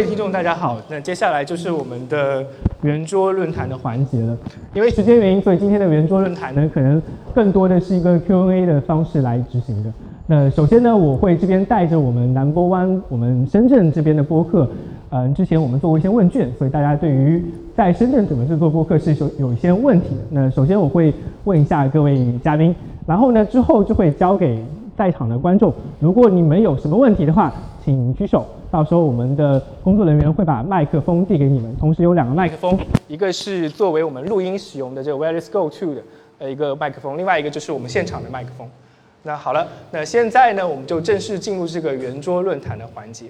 各位听众，大家好。那接下来就是我们的圆桌论坛的环节了。因为时间原因，所以今天的圆桌论坛呢，可能更多的是一个 Q&A 的方式来执行的。那首先呢，我会这边带着我们南波湾我们深圳这边的播客。嗯，之前我们做过一些问卷，所以大家对于在深圳怎么制作播客是有有一些问题的。那首先我会问一下各位嘉宾，然后呢之后就会交给在场的观众。如果你们有什么问题的话，请举手。到时候我们的工作人员会把麦克风递给你们，同时有两个麦克风，一个是作为我们录音使用的这个 Wireless Go To 的呃一个麦克风，另外一个就是我们现场的麦克风。那好了，那现在呢，我们就正式进入这个圆桌论坛的环节。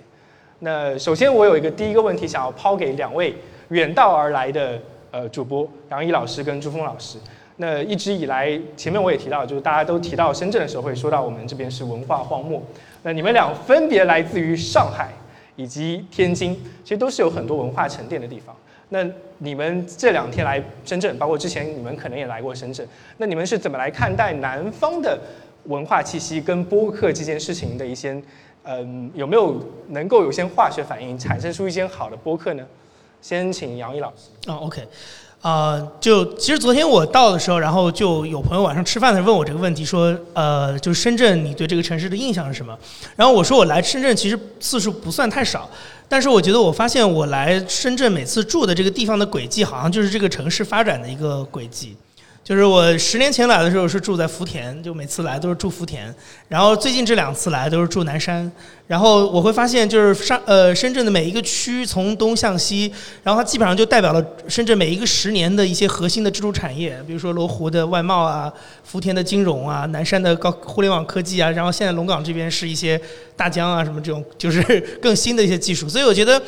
那首先我有一个第一个问题想要抛给两位远道而来的呃主播杨毅老师跟朱峰老师。那一直以来，前面我也提到，就是大家都提到深圳的时候会说到我们这边是文化荒漠。那你们俩分别来自于上海。以及天津，其实都是有很多文化沉淀的地方。那你们这两天来深圳，包括之前你们可能也来过深圳，那你们是怎么来看待南方的文化气息跟播客这件事情的一些，嗯，有没有能够有些化学反应，产生出一些好的播客呢？先请杨毅老师。啊，OK。啊，就其实昨天我到的时候，然后就有朋友晚上吃饭的时候问我这个问题，说，呃，就是深圳，你对这个城市的印象是什么？然后我说我来深圳其实次数不算太少，但是我觉得我发现我来深圳每次住的这个地方的轨迹，好像就是这个城市发展的一个轨迹。就是我十年前来的时候是住在福田，就每次来都是住福田。然后最近这两次来都是住南山。然后我会发现，就是上呃深圳的每一个区从东向西，然后它基本上就代表了深圳每一个十年的一些核心的支柱产业，比如说罗湖的外贸啊，福田的金融啊，南山的高互联网科技啊，然后现在龙岗这边是一些大疆啊什么这种，就是更新的一些技术。所以我觉得。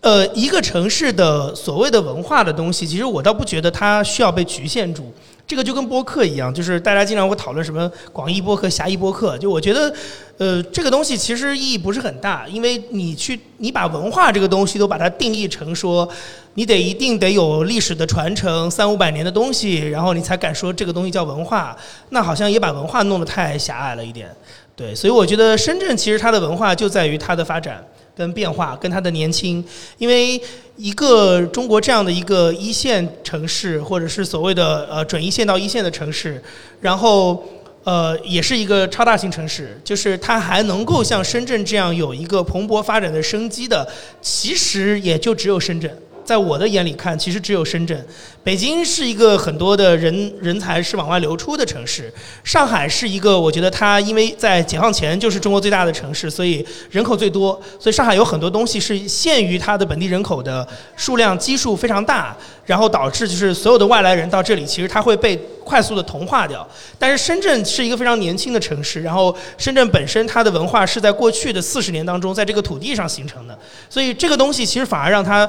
呃，一个城市的所谓的文化的东西，其实我倒不觉得它需要被局限住。这个就跟播客一样，就是大家经常会讨论什么广义播客、狭义播客。就我觉得，呃，这个东西其实意义不是很大，因为你去你把文化这个东西都把它定义成说，你得一定得有历史的传承，三五百年的东西，然后你才敢说这个东西叫文化，那好像也把文化弄得太狭隘了一点。对，所以我觉得深圳其实它的文化就在于它的发展。跟变化，跟他的年轻，因为一个中国这样的一个一线城市，或者是所谓的呃准一线到一线的城市，然后呃也是一个超大型城市，就是它还能够像深圳这样有一个蓬勃发展的生机的，其实也就只有深圳。在我的眼里看，其实只有深圳。北京是一个很多的人人才是往外流出的城市。上海是一个，我觉得它因为在解放前就是中国最大的城市，所以人口最多，所以上海有很多东西是限于它的本地人口的数量基数非常大，然后导致就是所有的外来人到这里，其实它会被快速的同化掉。但是深圳是一个非常年轻的城市，然后深圳本身它的文化是在过去的四十年当中在这个土地上形成的，所以这个东西其实反而让它。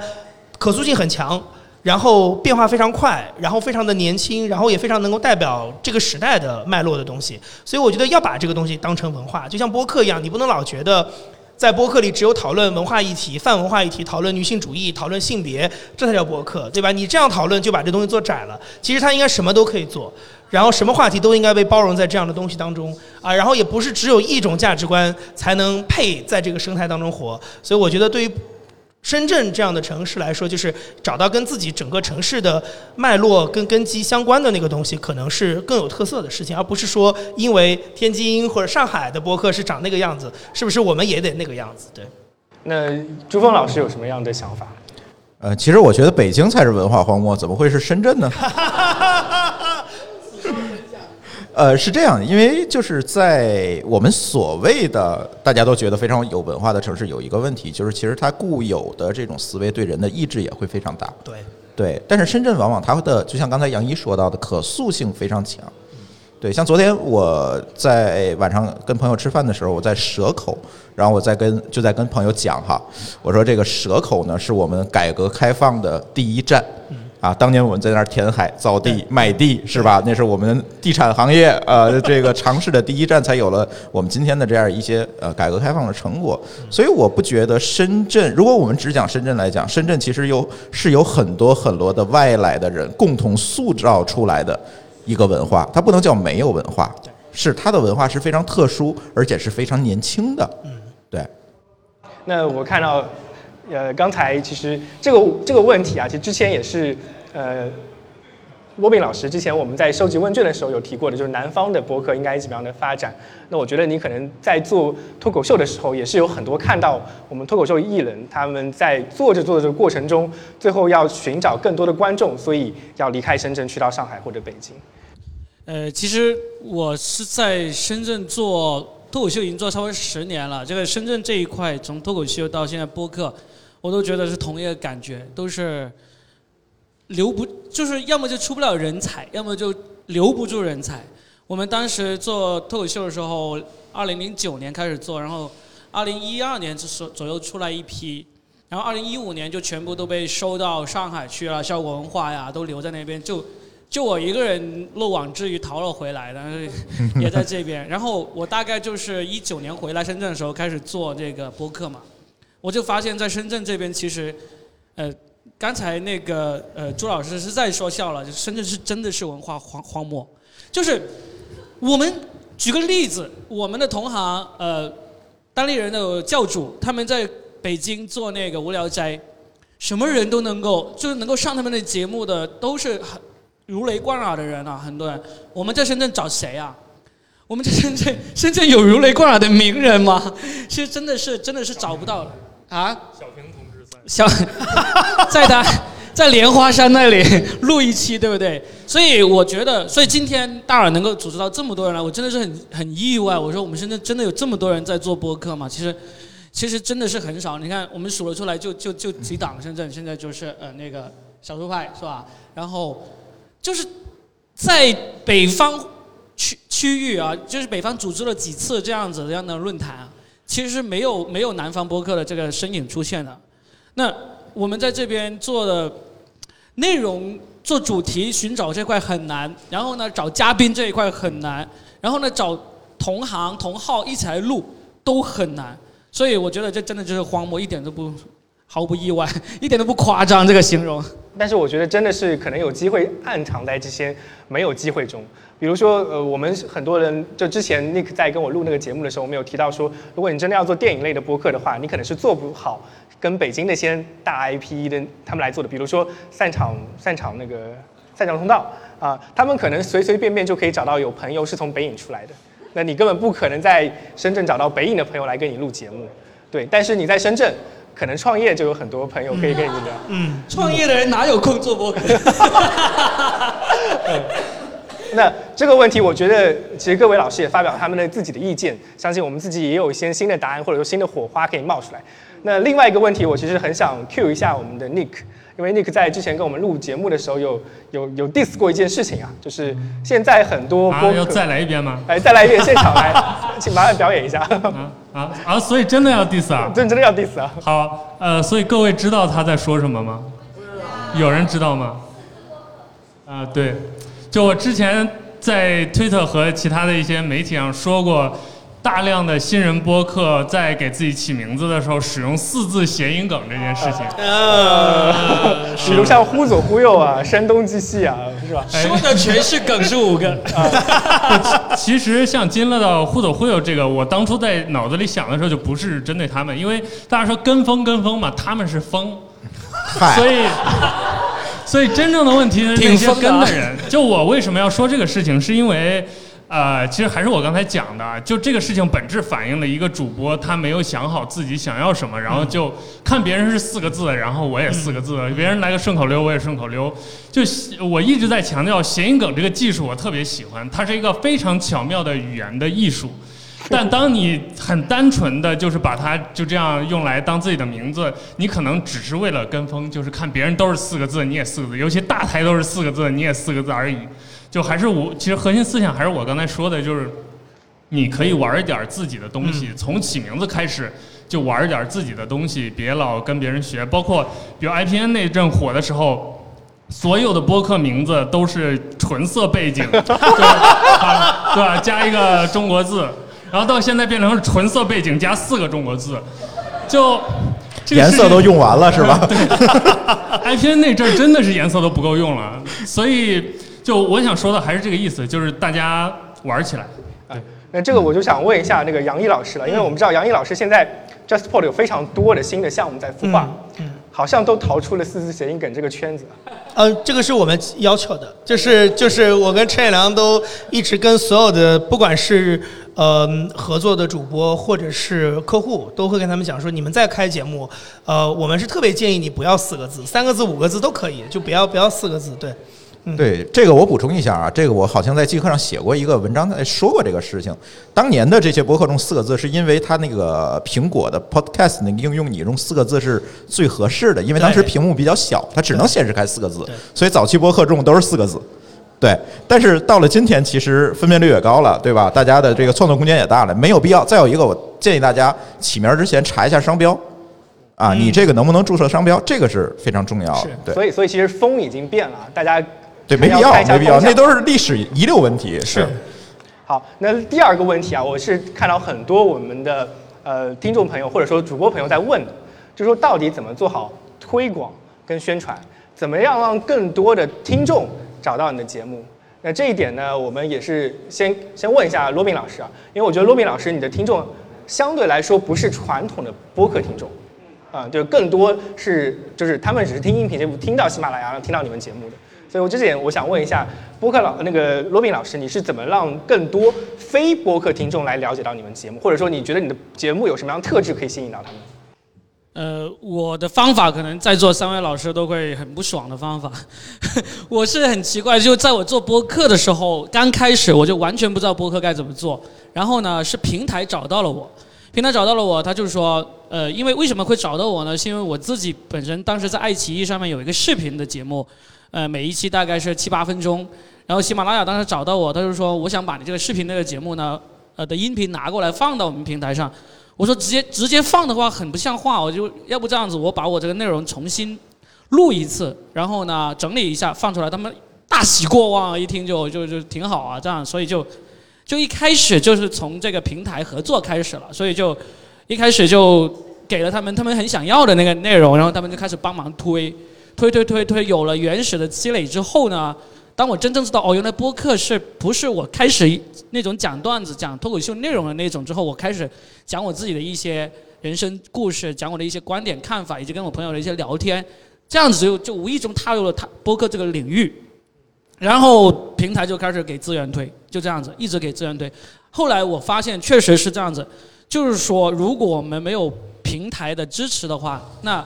可塑性很强，然后变化非常快，然后非常的年轻，然后也非常能够代表这个时代的脉络的东西。所以我觉得要把这个东西当成文化，就像播客一样，你不能老觉得在播客里只有讨论文化议题、泛文化议题、讨论女性主义、讨论性别，这才叫播客，对吧？你这样讨论就把这东西做窄了。其实它应该什么都可以做，然后什么话题都应该被包容在这样的东西当中啊。然后也不是只有一种价值观才能配在这个生态当中活。所以我觉得对于。深圳这样的城市来说，就是找到跟自己整个城市的脉络跟根基相关的那个东西，可能是更有特色的事情，而不是说因为天津或者上海的播客是长那个样子，是不是我们也得那个样子？对。那朱峰老师有什么样的想法？呃，其实我觉得北京才是文化荒漠，怎么会是深圳呢？呃，是这样，因为就是在我们所谓的大家都觉得非常有文化的城市，有一个问题，就是其实它固有的这种思维对人的抑制也会非常大。对对，但是深圳往往它的就像刚才杨一说到的，可塑性非常强。对，像昨天我在晚上跟朋友吃饭的时候，我在蛇口，然后我在跟就在跟朋友讲哈，我说这个蛇口呢是我们改革开放的第一站。啊，当年我们在那儿填海造地卖地是吧？那是我们地产行业呃这个尝试的第一站，才有了我们今天的这样一些呃改革开放的成果。所以我不觉得深圳，如果我们只讲深圳来讲，深圳其实有是有很多很多的外来的人共同塑造出来的一个文化，它不能叫没有文化，是它的文化是非常特殊，而且是非常年轻的。嗯，对。那我看到。呃，刚才其实这个这个问题啊，其实之前也是呃。罗宾老师，之前我们在收集问卷的时候有提过的，就是南方的播客应该怎么样的发展。那我觉得你可能在做脱口秀的时候，也是有很多看到我们脱口秀艺人他们在做着做着这个过程中，最后要寻找更多的观众，所以要离开深圳去到上海或者北京。呃，其实我是在深圳做脱口秀，已经做超过十年了。这个深圳这一块，从脱口秀到现在播客，我都觉得是同一个感觉，都是。留不就是要么就出不了人才，要么就留不住人才。我们当时做脱口秀的时候，二零零九年开始做，然后二零一二年左左右出来一批，然后二零一五年就全部都被收到上海去了，效果文化呀都留在那边，就就我一个人漏网之鱼逃了回来，但 是也在这边。然后我大概就是一九年回来深圳的时候开始做这个播客嘛，我就发现在深圳这边其实，呃。刚才那个呃，朱老师是在说笑了，就深圳是真的是文化荒荒漠，就是我们举个例子，我们的同行呃，当地人的教主他们在北京做那个无聊斋，什么人都能够就是能够上他们的节目的都是很如雷贯耳的人啊，很多人。我们在深圳找谁啊？我们在深圳深圳有如雷贯耳的名人吗？其实真的是真的是找不到了啊。小平同。志在 在他，在莲花山那里录一期，对不对？所以我觉得，所以今天大耳能够组织到这么多人来，我真的是很很意外。我说我们深圳真的有这么多人在做播客吗？其实，其实真的是很少。你看，我们数了出来，就就就几档。深圳现在就是呃那个小猪派是吧？然后就是在北方区区域啊，就是北方组织了几次这样子这样的论坛啊，其实是没有没有南方播客的这个身影出现的。那我们在这边做的内容、做主题寻找这块很难，然后呢找嘉宾这一块很难，然后呢找同行同号一起来录都很难，所以我觉得这真的就是荒漠，一点都不毫不意外，一点都不夸张这个形容。但是我觉得真的是可能有机会暗藏在这些没有机会中，比如说呃我们很多人就之前 Nick 在跟我录那个节目的时候，我们有提到说，如果你真的要做电影类的播客的话，你可能是做不好。跟北京那些大 IP 的他们来做的，比如说散场散场那个散场通道啊，他们可能随随便便就可以找到有朋友是从北影出来的，那你根本不可能在深圳找到北影的朋友来跟你录节目，对。但是你在深圳，可能创业就有很多朋友可以跟你聊。嗯，创业的人哪有空做播客？那这个问题，我觉得其实各位老师也发表他们的自己的意见，相信我们自己也有一些新的答案，或者说新的火花可以冒出来。那另外一个问题，我其实很想 cue 一下我们的 Nick，因为 Nick 在之前跟我们录节目的时候，有有有 diss 过一件事情啊，就是现在很多播客要再来一遍吗？哎，再来一遍，现场来，请麻烦表演一下。啊啊啊！所以真的要 diss 啊？真真的要 diss 啊？好，呃，所以各位知道他在说什么吗？有人知道吗？啊，对，就我之前在推特和其他的一些媒体上说过。大量的新人播客在给自己起名字的时候使用四字谐音梗这件事情，呃，比如像忽左忽右啊，山东鸡戏啊，是吧？说的全是梗，是五个。其实像金乐的忽左忽右这个，我当初在脑子里想的时候就不是针对他们，因为大家说跟风跟风嘛，他们是风，所以所以真正的问题是那些跟的人。就我为什么要说这个事情，是因为。呃，其实还是我刚才讲的，就这个事情本质反映了一个主播他没有想好自己想要什么，然后就看别人是四个字，然后我也四个字，别人来个顺口溜我也顺口溜。就我一直在强调谐音梗这个技术，我特别喜欢，它是一个非常巧妙的语言的艺术。但当你很单纯的就是把它就这样用来当自己的名字，你可能只是为了跟风，就是看别人都是四个字，你也四个字，尤其大台都是四个字，你也四个字而已。就还是我，其实核心思想还是我刚才说的，就是你可以玩一点自己的东西，从起名字开始就玩一点自己的东西，别老跟别人学。包括比如 IPN 那阵火的时候，所有的播客名字都是纯色背景，对吧？加一个中国字，然后到现在变成纯色背景加四个中国字，就颜色都用完了是吧？对，IPN 那阵真的是颜色都不够用了，所以。就我想说的还是这个意思，就是大家玩起来。对，那这个我就想问一下那个杨毅老师了，因为我们知道杨毅老师现在 JustPod 有非常多的新的项目在孵化，好像都逃出了四字谐音梗这个圈子。呃，这个是我们要求的，就是就是我跟陈远良都一直跟所有的不管是呃合作的主播或者是客户，都会跟他们讲说，你们在开节目，呃，我们是特别建议你不要四个字，三个字、五个字都可以，就不要不要四个字，对。对这个我补充一下啊，这个我好像在季课上写过一个文章，在说过这个事情。当年的这些博客中四个字，是因为它那个苹果的 Podcast 那个应用，你用四个字是最合适的，因为当时屏幕比较小，它只能显示开四个字，所以早期博客中都是四个字。对，但是到了今天，其实分辨率也高了，对吧？大家的这个创作空间也大了，没有必要。再有一个，我建议大家起名之前查一下商标，啊，你这个能不能注册商标，这个是非常重要的。对，所以所以其实风已经变了，大家。对，没必要，没必要，那都是历史遗留问题。是。好，那第二个问题啊，我是看到很多我们的呃听众朋友或者说主播朋友在问，就说到底怎么做好推广跟宣传，怎么样让更多的听众找到你的节目？那这一点呢，我们也是先先问一下罗宾老师啊，因为我觉得罗宾老师你的听众相对来说不是传统的播客听众，啊，就更多是就是他们只是听音频节目，听到喜马拉雅听到你们节目的。所以，我这点我想问一下，播客老那个罗宾老师，你是怎么让更多非播客听众来了解到你们节目，或者说你觉得你的节目有什么样特质可以吸引到他们？呃，我的方法可能在座三位老师都会很不爽的方法。我是很奇怪，就在我做播客的时候，刚开始我就完全不知道播客该怎么做。然后呢，是平台找到了我，平台找到了我，他就说，呃，因为为什么会找到我呢？是因为我自己本身当时在爱奇艺上面有一个视频的节目。呃，每一期大概是七八分钟，然后喜马拉雅当时找到我，他就说我想把你这个视频那个节目呢，呃的音频拿过来放到我们平台上。我说直接直接放的话很不像话，我就要不这样子，我把我这个内容重新录一次，然后呢整理一下放出来。他们大喜过望，一听就就就挺好啊，这样，所以就就一开始就是从这个平台合作开始了，所以就一开始就给了他们他们很想要的那个内容，然后他们就开始帮忙推。推推推推，有了原始的积累之后呢，当我真正知道哦，原来播客是不是我开始那种讲段子、讲脱口秀内容的那种之后，我开始讲我自己的一些人生故事，讲我的一些观点看法，以及跟我朋友的一些聊天，这样子就就无意中踏入了他播客这个领域，然后平台就开始给资源推，就这样子一直给资源推。后来我发现确实是这样子，就是说如果我们没有平台的支持的话，那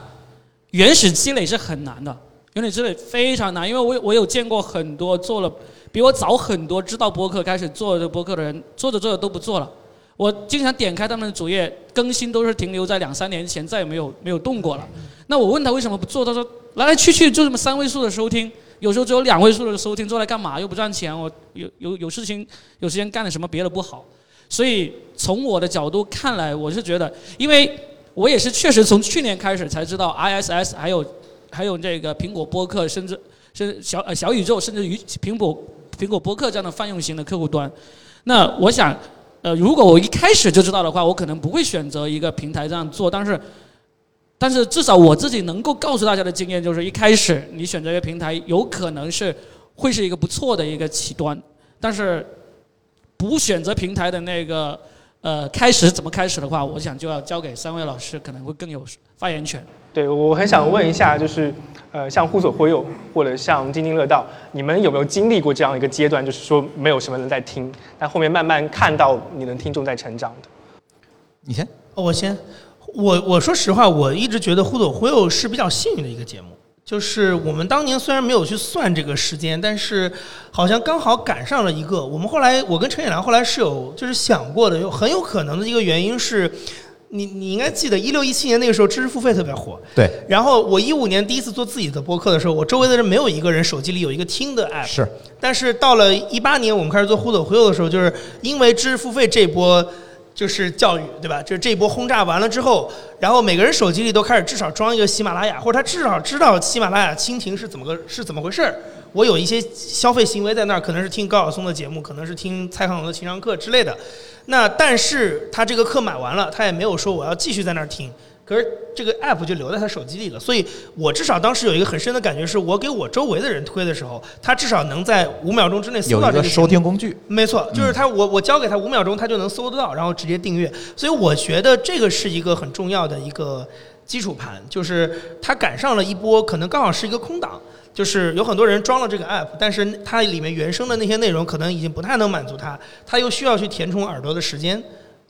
原始积累是很难的，原始积累非常难，因为我我有见过很多做了比我早很多知道播客开始做这播客的人，做着做着都不做了。我经常点开他们的主页，更新都是停留在两三年前，再也没有没有动过了。那我问他为什么不做，他说来来去去就这么三位数的收听，有时候只有两位数的收听，做来干嘛？又不赚钱，我有有有事情有时间干点什么别的不好。所以从我的角度看来，我是觉得，因为。我也是确实从去年开始才知道，ISS 还有还有这个苹果播客，甚至是小呃小宇宙，甚至于苹果苹果播客这样的泛用型的客户端。那我想，呃，如果我一开始就知道的话，我可能不会选择一个平台这样做。但是，但是至少我自己能够告诉大家的经验就是，一开始你选择一个平台，有可能是会是一个不错的一个起端。但是，不选择平台的那个。呃，开始怎么开始的话，我想就要交给三位老师，可能会更有发言权。对，我很想问一下，就是呃，像互所呼幼或者像津津乐道，你们有没有经历过这样一个阶段，就是说没有什么人在听，但后面慢慢看到你的听众在成长的？你先，我先，我我说实话，我一直觉得呼所呼右是比较幸运的一个节目。就是我们当年虽然没有去算这个时间，但是好像刚好赶上了一个。我们后来，我跟陈也良后来是有就是想过的，有很有可能的一个原因是，你你应该记得一六一七年那个时候知识付费特别火。对。然后我一五年第一次做自己的播客的时候，我周围的人没有一个人手机里有一个听的 app。是。但是到了一八年我们开始做互走忽悠的时候，就是因为知识付费这波。就是教育，对吧？就是这一波轰炸完了之后，然后每个人手机里都开始至少装一个喜马拉雅，或者他至少知道喜马拉雅蜻蜓是怎么个是怎么回事儿。我有一些消费行为在那儿，可能是听高晓松的节目，可能是听蔡康永的情商课之类的。那但是他这个课买完了，他也没有说我要继续在那儿听。可是这个 app 就留在他手机里了，所以我至少当时有一个很深的感觉，是我给我周围的人推的时候，他至少能在五秒钟之内搜到这个收听工具。没错，就是他，我我交给他五秒钟，他就能搜得到，然后直接订阅。所以我觉得这个是一个很重要的一个基础盘，就是他赶上了一波，可能刚好是一个空档。就是有很多人装了这个 app，但是它里面原生的那些内容可能已经不太能满足他，他又需要去填充耳朵的时间。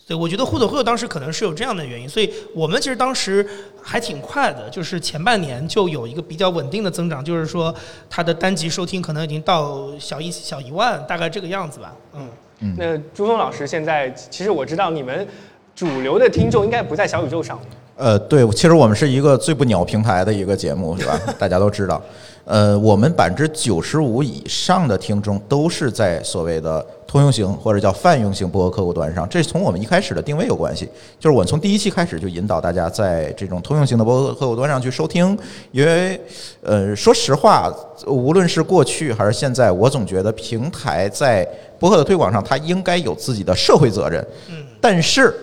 所以我觉得互走会友当时可能是有这样的原因，所以我们其实当时还挺快的，就是前半年就有一个比较稳定的增长，就是说它的单集收听可能已经到小一小一万，大概这个样子吧。嗯。嗯，那朱峰老师现在，其实我知道你们主流的听众应该不在小宇宙上。呃，对，其实我们是一个最不鸟平台的一个节目，是吧？大家都知道。呃，我们百分之九十五以上的听众都是在所谓的通用型或者叫泛用型播客客户端上，这是从我们一开始的定位有关系。就是我从第一期开始就引导大家在这种通用型的播客客户端上去收听，因为呃，说实话，无论是过去还是现在，我总觉得平台在播客的推广上，它应该有自己的社会责任。嗯。但是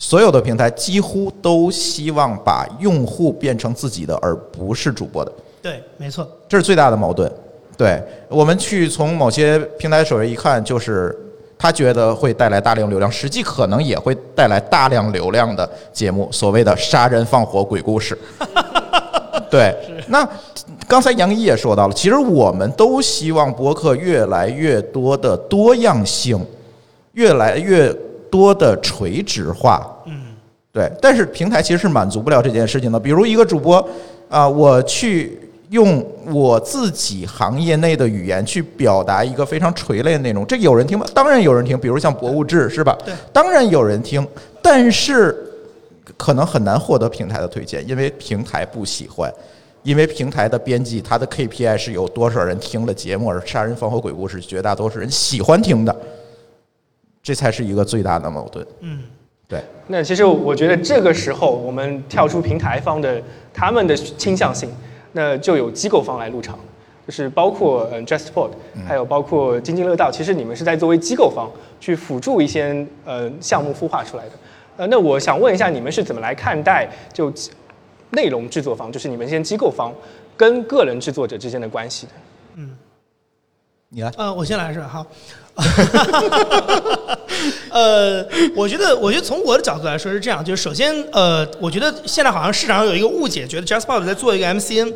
所有的平台几乎都希望把用户变成自己的，而不是主播的。对，没错，这是最大的矛盾。对我们去从某些平台首页一看，就是他觉得会带来大量流量，实际可能也会带来大量流量的节目，所谓的杀人放火鬼故事。对，那刚才杨一也说到了，其实我们都希望播客越来越多的多样性，越来越多的垂直化。嗯，对，但是平台其实是满足不了这件事情的。比如一个主播啊，我去。用我自己行业内的语言去表达一个非常垂类的内容，这有人听吗？当然有人听，比如像博物志，是吧？对，当然有人听，但是可能很难获得平台的推荐，因为平台不喜欢，因为平台的编辑他的 KPI 是有多少人听了节目，而杀人放火鬼故事绝大多数人喜欢听的，这才是一个最大的矛盾。嗯，对。那其实我觉得这个时候我们跳出平台方的他们的倾向性。那就有机构方来入场，就是包括嗯 JustPod，还有包括津津乐道，其实你们是在作为机构方去辅助一些呃项目孵化出来的。呃，那我想问一下，你们是怎么来看待就内容制作方，就是你们这些机构方跟个人制作者之间的关系的？嗯，你来。呃，我先来是吧？好。呃，我觉得，我觉得从我的角度来说是这样，就是首先，呃，我觉得现在好像市场上有一个误解，觉得 j a s p o r 在做一个 MCN。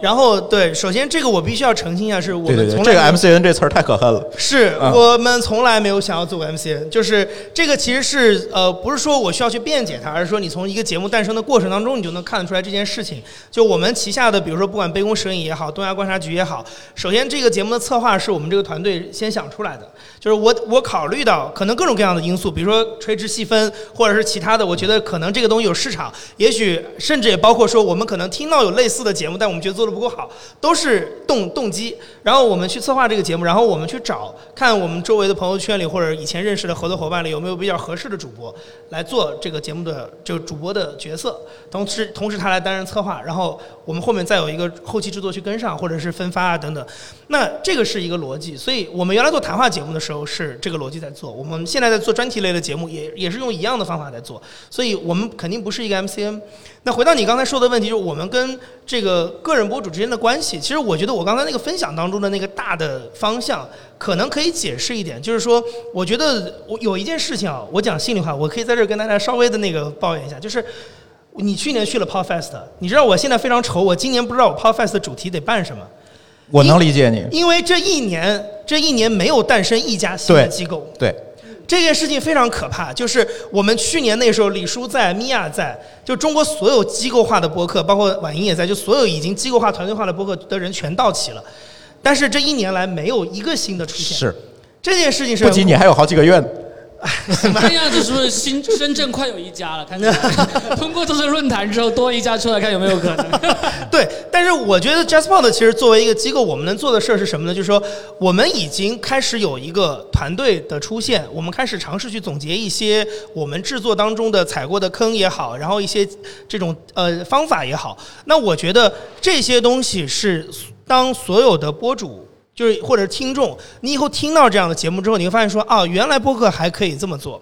然后对，首先这个我必须要澄清一下，是我们从这个 MCN 这词儿太可恨了。是我们从来没有想要做 MCN，就是这个其实是呃不是说我需要去辩解它，而是说你从一个节目诞生的过程当中，你就能看得出来这件事情。就我们旗下的，比如说不管杯弓蛇影也好，东亚观察局也好，首先这个节目的策划是我们这个团队先想出来的。就是我我考虑到可能各种各样的因素，比如说垂直细分，或者是其他的，我觉得可能这个东西有市场，也许甚至也包括说我们可能听到有类似的节目，但我们觉得做的不够好，都是动动机。然后我们去策划这个节目，然后我们去找看我们周围的朋友圈里或者以前认识的合作伙伴里有没有比较合适的主播来做这个节目的这个主播的角色，同时同时他来担任策划，然后我们后面再有一个后期制作去跟上，或者是分发啊等等。那这个是一个逻辑，所以我们原来做谈话节目的时候。是这个逻辑在做，我们现在在做专题类的节目，也也是用一样的方法在做，所以我们肯定不是一个 MCN。那回到你刚才说的问题，就是我们跟这个个人博主之间的关系，其实我觉得我刚才那个分享当中的那个大的方向，可能可以解释一点，就是说，我觉得我有一件事情啊，我讲心里话，我可以在这儿跟大家稍微的那个抱怨一下，就是你去年去了 Podfest，你知道我现在非常愁，我今年不知道我 Podfest 的主题得办什么。我能理解你，因为这一年，这一年没有诞生一家新的机构。对，这件事情非常可怕。就是我们去年那时候，李叔在，米娅在，就中国所有机构化的播客，包括婉莹也在，就所有已经机构化、团队化的播客的人全到齐了。但是这一年来，没有一个新的出现。是，这件事情是不仅你还有好几个月。看样子是不是新深圳快有一家了？看通过这次论坛之后，多一家出来，看有没有可能。对，但是我觉得 JustPod 其实作为一个机构，我们能做的事儿是什么呢？就是说，我们已经开始有一个团队的出现，我们开始尝试去总结一些我们制作当中的踩过的坑也好，然后一些这种呃方法也好。那我觉得这些东西是当所有的播主。就是或者听众，你以后听到这样的节目之后，你会发现说，啊，原来播客还可以这么做，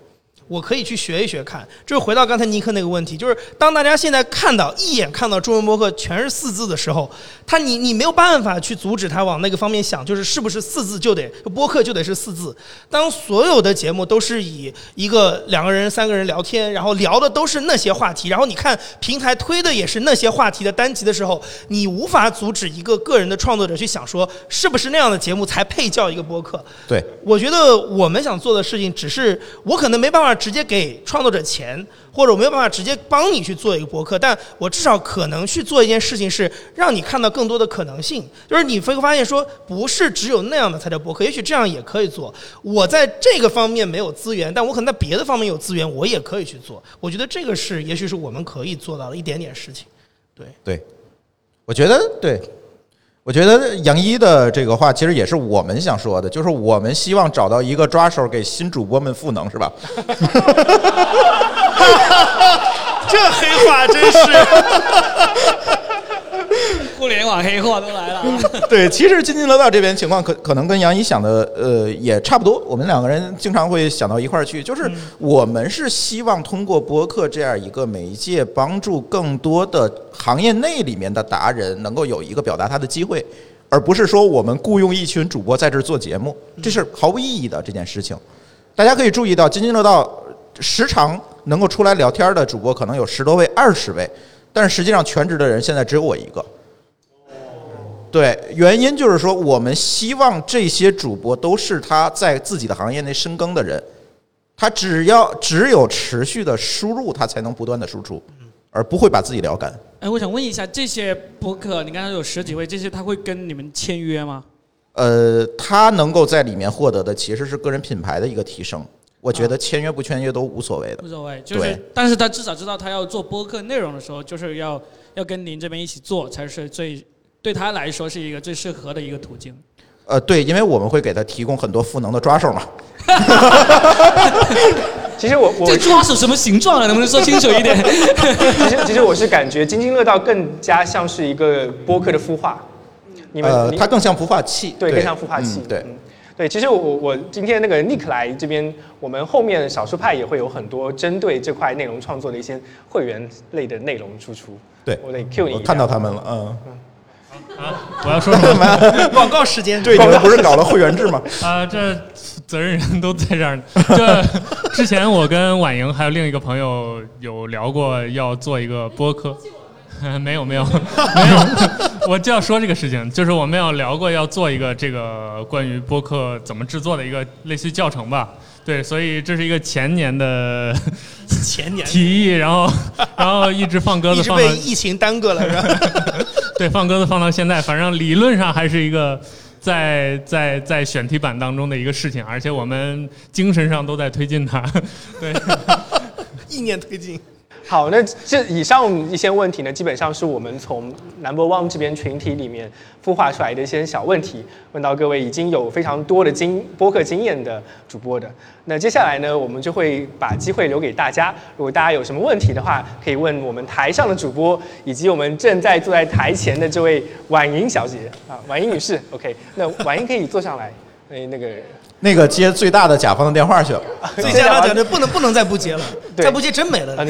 我可以去学一学看。就是回到刚才尼克那个问题，就是当大家现在看到一眼看到中文播客全是四字的时候，他你你没有办法去阻止他往那个方面想，就是是不是四字就得播客就得是四字。当所有的节目都是以一个两个人、三个人聊天，然后聊的都是那些话题，然后你看平台推的也是那些话题的单集的时候，你无法阻止一个个人的创作者去想说，是不是那样的节目才配叫一个播客？对，我觉得我们想做的事情，只是我可能没办法直接给创作者钱，或者我没有办法直接帮你去做一个博客，但我至少可能去做一件事情，是让你看到更多的可能性。就是你会发现说，不是只有那样的才叫博客，也许这样也可以做。我在这个方面没有资源，但我可能在别的方面有资源，我也可以去做。我觉得这个是，也许是我们可以做到的一点点事情。对对，我觉得对。我觉得杨一的这个话其实也是我们想说的，就是我们希望找到一个抓手，给新主播们赋能，是吧？这黑话真是。互联网黑货都来了。对，其实津津乐道这边情况可可能跟杨一想的呃也差不多。我们两个人经常会想到一块儿去，就是我们是希望通过播客这样一个媒介，帮助更多的行业内里面的达人能够有一个表达他的机会，而不是说我们雇佣一群主播在这儿做节目，这是毫无意义的这件事情。大家可以注意到，津津乐道时常能够出来聊天的主播可能有十多位、二十位，但是实际上全职的人现在只有我一个。对，原因就是说，我们希望这些主播都是他在自己的行业内深耕的人，他只要只有持续的输入，他才能不断的输出，而不会把自己聊干。哎，我想问一下，这些博客，你刚才有十几位，这些他会跟你们签约吗？呃，他能够在里面获得的其实是个人品牌的一个提升，我觉得签约不签约都无所谓的。无所谓，就是，但是他至少知道他要做播客内容的时候，就是要要跟您这边一起做才是最。对他来说是一个最适合的一个途径。呃，对，因为我们会给他提供很多赋能的抓手嘛。其实我我这抓手什么形状啊？能不能说清楚一点？其实其实我是感觉津津乐道更加像是一个播客的孵化。你们呃，它更像孵化器。对，更像孵化器。对。对，其实我我今天那个 Nick 来这边，我们后面少数派也会有很多针对这块内容创作的一些会员类的内容输出。对，我得 Q 你。我看到他们了，嗯嗯。啊！我要说什么？广告时间。对，你们不是搞了会员制吗？啊，这责任人都在这儿呢。这之前我跟婉莹还有另一个朋友有聊过要做一个播客。没有没有没有，我就要说这个事情，就是我们要聊过要做一个这个关于播客怎么制作的一个类似于教程吧。对，所以这是一个前年的前年提议，然后然后一直放鸽子，放被疫情耽搁了，是吧？对，放鸽子放到现在，反正理论上还是一个在在在选题版当中的一个事情，而且我们精神上都在推进它，对，意念推进。好，那这以上一些问题呢，基本上是我们从 Number One 这边群体里面孵化出来的一些小问题，问到各位已经有非常多的经播客经验的主播的。那接下来呢，我们就会把机会留给大家，如果大家有什么问题的话，可以问我们台上的主播，以及我们正在坐在台前的这位婉莹小姐啊，婉莹女士。OK，那婉莹可以坐上来，哎，那个。那个接最大的甲方的电话去了，最大的就不能不能再不接了，再不接真没了。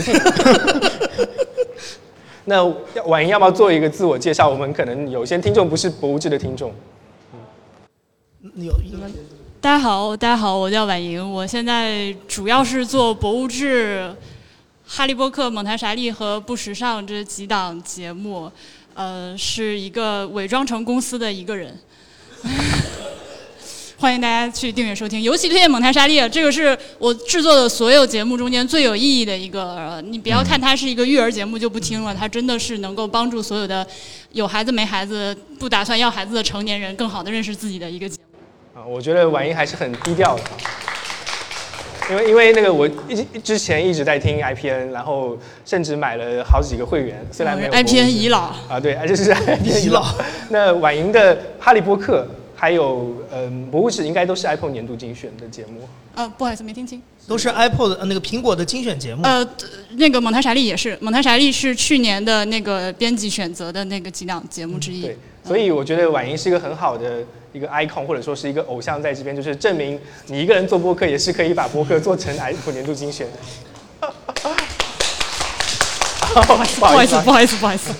那婉莹要不要做一个自我介绍？我们可能有些听众不是博物志的听众。有应该。大家好，大家好，我叫婉莹，我现在主要是做博物志、哈利波特、蒙台莎利和不时尚这几档节目，呃，是一个伪装成公司的一个人。欢迎大家去订阅收听，尤其推荐《蒙台莎利》，这个是我制作的所有节目中间最有意义的一个。你不要看它是一个育儿节目就不听了，它真的是能够帮助所有的有孩子没孩子、不打算要孩子的成年人更好的认识自己的一个节目。啊，我觉得婉莹还是很低调的，因为因为那个我一之前一直在听 IPN，然后甚至买了好几个会员，虽然没有 IPN 遗老啊，对，而且是 IPN 遗老。那婉莹的《哈利波特》。还有嗯，博物史应该都是 Apple 年度精选的节目。呃，不好意思，没听清。都是 Apple 的那个苹果的精选节目。呃，那个蒙台莎利也是，蒙台莎利是去年的那个编辑选择的那个几档节目之一。对，所以我觉得婉莹是一个很好的一个 icon，或者说是一个偶像，在这边就是证明你一个人做播客也是可以把播客做成 Apple 年度精选的。不好意思，不好意思，不好意思，不好意思。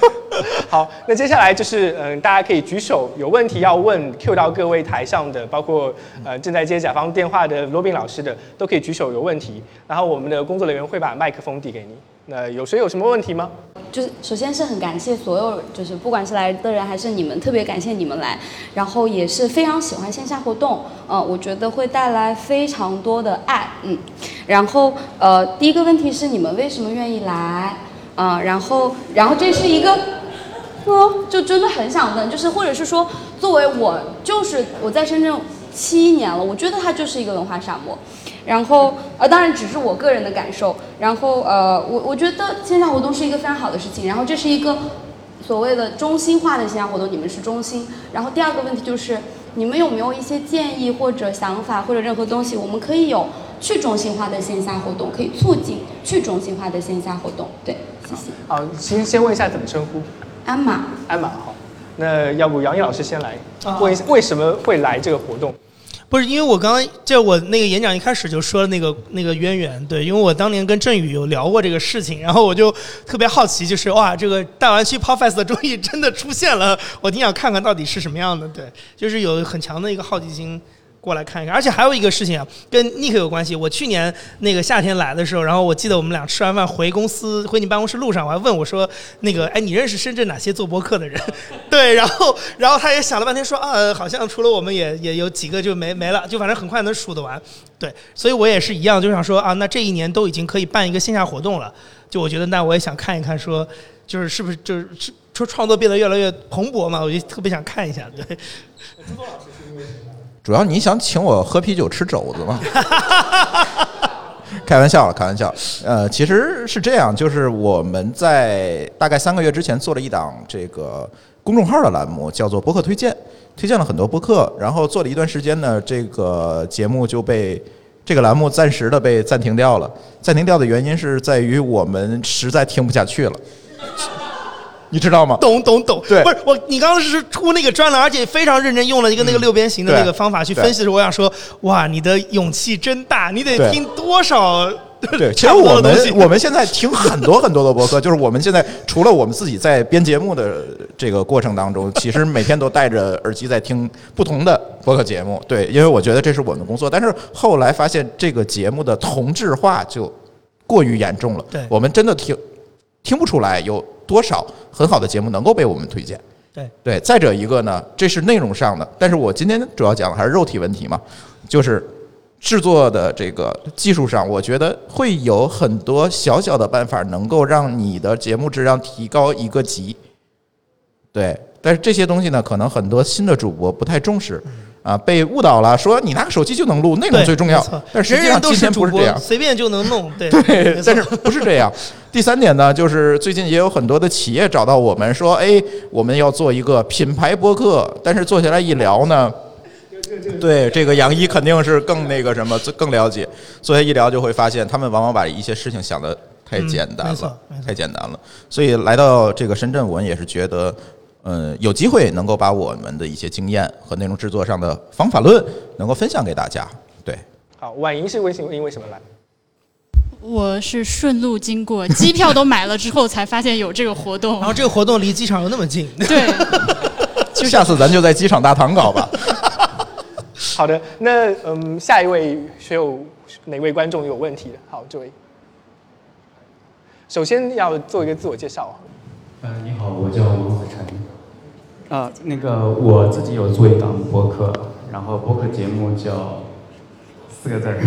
好，那接下来就是嗯，大家可以举手，有问题要问 Q 到各位台上的，包括呃正在接甲方电话的罗宾老师的，都可以举手有问题，然后我们的工作人员会把麦克风递给你。那有谁有什么问题吗？就是首先是很感谢所有，就是不管是来的人还是你们，特别感谢你们来，然后也是非常喜欢线下活动，嗯，我觉得会带来非常多的爱，嗯，然后呃，第一个问题是你们为什么愿意来？啊，然后然后这是一个，哦，就真的很想问，就是或者是说，作为我就是我在深圳七年了，我觉得它就是一个文化沙漠。然后呃，当然只是我个人的感受。然后呃，我我觉得线下活动是一个非常好的事情。然后这是一个所谓的中心化的线下活动，你们是中心。然后第二个问题就是，你们有没有一些建议或者想法或者任何东西，我们可以有去中心化的线下活动，可以促进去中心化的线下活动。对，谢谢。好，先先问一下怎么称呼？鞍马。鞍马好。那要不杨毅老师先来问一下，为什么会来这个活动？不是，因为我刚刚就我那个演讲一开始就说了那个那个渊源，对，因为我当年跟振宇有聊过这个事情，然后我就特别好奇，就是哇，这个大湾区 Podfest 终于真的出现了，我挺想看看到底是什么样的，对，就是有很强的一个好奇心。过来看一看，而且还有一个事情啊，跟 Nick 有关系。我去年那个夏天来的时候，然后我记得我们俩吃完饭回公司回你办公室路上，我还问我说：“那个，哎，你认识深圳哪些做播客的人？” 对，然后，然后他也想了半天说：“啊，好像除了我们也也有几个就没没了，就反正很快能数得完。”对，所以我也是一样，就想说啊，那这一年都已经可以办一个线下活动了，就我觉得那我也想看一看，说就是是不是就是说创作变得越来越蓬勃嘛，我就特别想看一下。对。朱多老师主要你想请我喝啤酒吃肘子吗？开玩笑了，开玩笑。呃，其实是这样，就是我们在大概三个月之前做了一档这个公众号的栏目，叫做播客推荐，推荐了很多播客。然后做了一段时间呢，这个节目就被这个栏目暂时的被暂停掉了。暂停掉的原因是在于我们实在听不下去了。你知道吗？懂懂懂，对，不是我，你刚刚是出那个专栏，而且非常认真用了一个那个六边形的那个方法去分析的时候，我想说，哇，你的勇气真大，你得听多少？对，其实我们我们现在听很多很多的博客，就是我们现在除了我们自己在编节目的这个过程当中，其实每天都戴着耳机在听不同的博客节目。对，因为我觉得这是我们的工作，但是后来发现这个节目的同质化就过于严重了。对，我们真的听听不出来有。多少很好的节目能够被我们推荐？对对，再者一个呢，这是内容上的，但是我今天主要讲的还是肉体问题嘛，就是制作的这个技术上，我觉得会有很多小小的办法能够让你的节目质量提高一个级。对，但是这些东西呢，可能很多新的主播不太重视。啊，被误导了，说你拿个手机就能录，内容最重要。但实际上今天不是这样，随便就能弄。对对，但是不是这样。第三点呢，就是最近也有很多的企业找到我们说，哎，我们要做一个品牌播客，但是做下来一聊呢，对这个杨一肯定是更那个什么，更了解。坐下一聊就会发现，他们往往把一些事情想的太简单了，太简单了。所以来到这个深圳，我们也是觉得。嗯，有机会能够把我们的一些经验和内容制作上的方法论能够分享给大家。对，好，婉莹是为什么因为什么来？我是顺路经过，机票都买了之后才发现有这个活动。然后这个活动离机场又那么近，对，下次咱就在机场大堂搞吧。好的，那嗯，下一位是有哪位观众有问题的？好，这位，首先要做一个自我介绍。嗯，你好，我叫王子晨。啊，那个我自己有做一档播客，然后播客节目叫四个字儿，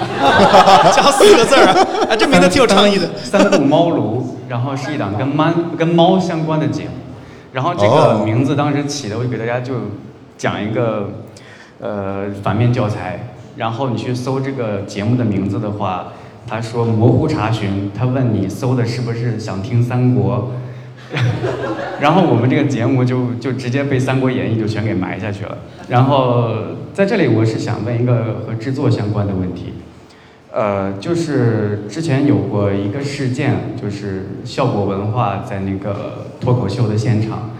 叫四个字儿 啊，这名字挺有创意的。三顾猫庐，然后是一档跟猫跟猫相关的节目。然后这个名字当时起的，我就给大家就讲一个呃反面教材。然后你去搜这个节目的名字的话，他说模糊查询，他问你搜的是不是想听三国。然后我们这个节目就就直接被《三国演义》就全给埋下去了。然后在这里，我是想问一个和制作相关的问题，呃，就是之前有过一个事件，就是效果文化在那个脱口秀的现场，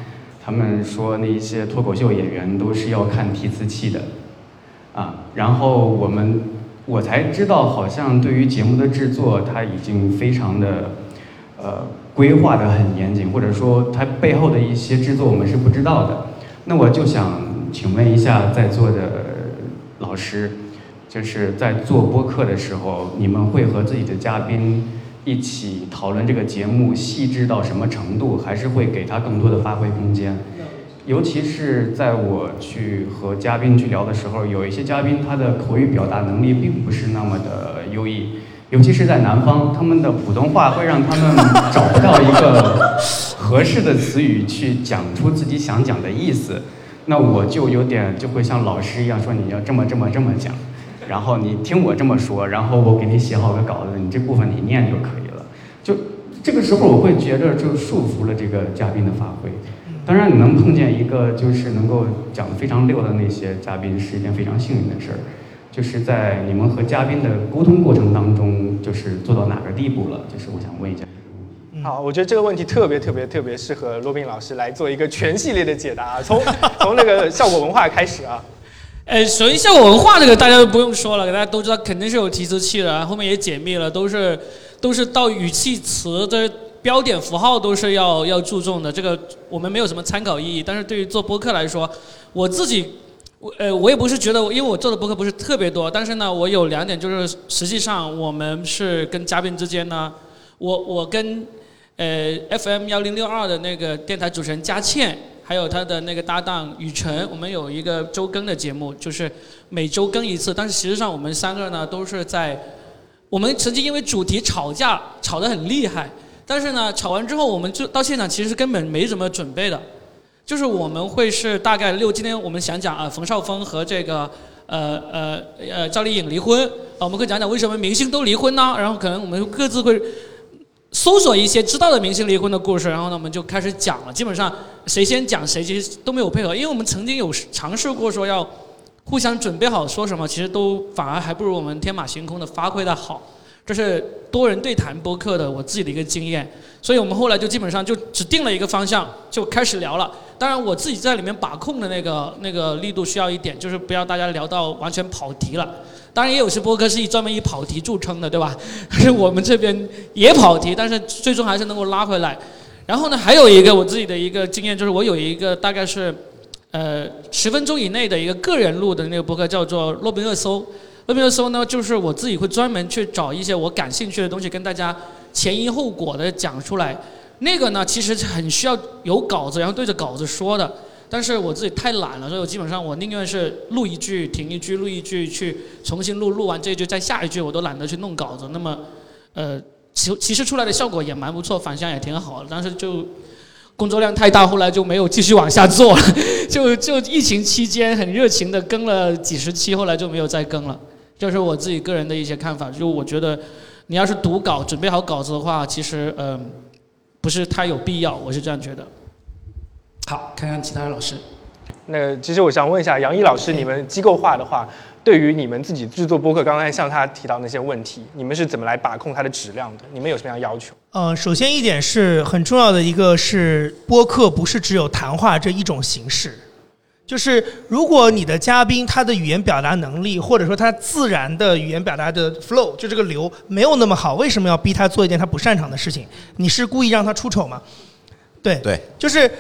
他们说那些脱口秀演员都是要看提词器的，啊，然后我们我才知道，好像对于节目的制作，它已经非常的呃规划的很严谨，或者说它背后的一些制作我们是不知道的。那我就想请问一下在座的老师，就是在做播客的时候，你们会和自己的嘉宾一起讨论这个节目细致到什么程度，还是会给他更多的发挥空间？尤其是在我去和嘉宾去聊的时候，有一些嘉宾他的口语表达能力并不是那么的优异，尤其是在南方，他们的普通话会让他们找不到一个合适的词语去讲出自己想讲的意思。那我就有点就会像老师一样说你要这么这么这么讲，然后你听我这么说，然后我给你写好个稿子，你这部分你念就可以了。就这个时候我会觉得就束缚了这个嘉宾的发挥。当然，你能碰见一个就是能够讲得非常溜的那些嘉宾，是一件非常幸运的事儿。就是在你们和嘉宾的沟通过程当中，就是做到哪个地步了？就是我想问一下。好，我觉得这个问题特别特别特别适合罗宾老师来做一个全系列的解答，从 从那个效果文化开始啊。呃，首先效果文化这个大家都不用说了，大家都知道肯定是有提词器的，后面也解密了，都是都是到语气词的。标点符号都是要要注重的，这个我们没有什么参考意义。但是对于做播客来说，我自己，我呃，我也不是觉得，因为我做的博客不是特别多。但是呢，我有两点，就是实际上我们是跟嘉宾之间呢，我我跟呃 FM 幺零六二的那个电台主持人佳倩，还有他的那个搭档雨辰，我们有一个周更的节目，就是每周更一次。但是实际上我们三个呢，都是在我们曾经因为主题吵架，吵得很厉害。但是呢，吵完之后，我们就到现场，其实根本没怎么准备的，就是我们会是大概六，今天我们想讲啊，冯绍峰和这个呃呃呃赵丽颖离婚，啊，我们会讲讲为什么明星都离婚呢？然后可能我们各自会搜索一些知道的明星离婚的故事，然后呢，我们就开始讲了。基本上谁先讲谁其实都没有配合，因为我们曾经有尝试过说要互相准备好说什么，其实都反而还不如我们天马行空的发挥的好。这是多人对谈播客的我自己的一个经验，所以我们后来就基本上就只定了一个方向，就开始聊了。当然我自己在里面把控的那个那个力度需要一点，就是不要大家聊到完全跑题了。当然也有些播客是以专门以跑题著称的，对吧？但是我们这边也跑题，但是最终还是能够拉回来。然后呢，还有一个我自己的一个经验，就是我有一个大概是呃十分钟以内的一个个人录的那个播客，叫做洛宾热搜。那边的时候呢，就是我自己会专门去找一些我感兴趣的东西，跟大家前因后果的讲出来。那个呢，其实很需要有稿子，然后对着稿子说的。但是我自己太懒了，所以我基本上我宁愿是录一句停一句，录一句去重新录，录完这一句再下一句，我都懒得去弄稿子。那么，呃，其其实出来的效果也蛮不错，反响也挺好的。但是就工作量太大，后来就没有继续往下做了。就就疫情期间很热情的更了几十期，后来就没有再更了。这是我自己个人的一些看法，就我觉得，你要是读稿准备好稿子的话，其实嗯，不是太有必要，我是这样觉得。好，看看其他的老师。那其实我想问一下杨毅老师，你们机构化的话，对于你们自己制作播客，刚才像他提到那些问题，你们是怎么来把控它的质量的？你们有什么样要求？呃，首先一点是很重要的一个是播客不是只有谈话这一种形式。就是如果你的嘉宾他的语言表达能力，或者说他自然的语言表达的 flow，就这个流没有那么好，为什么要逼他做一件他不擅长的事情？你是故意让他出丑吗？对，对，就是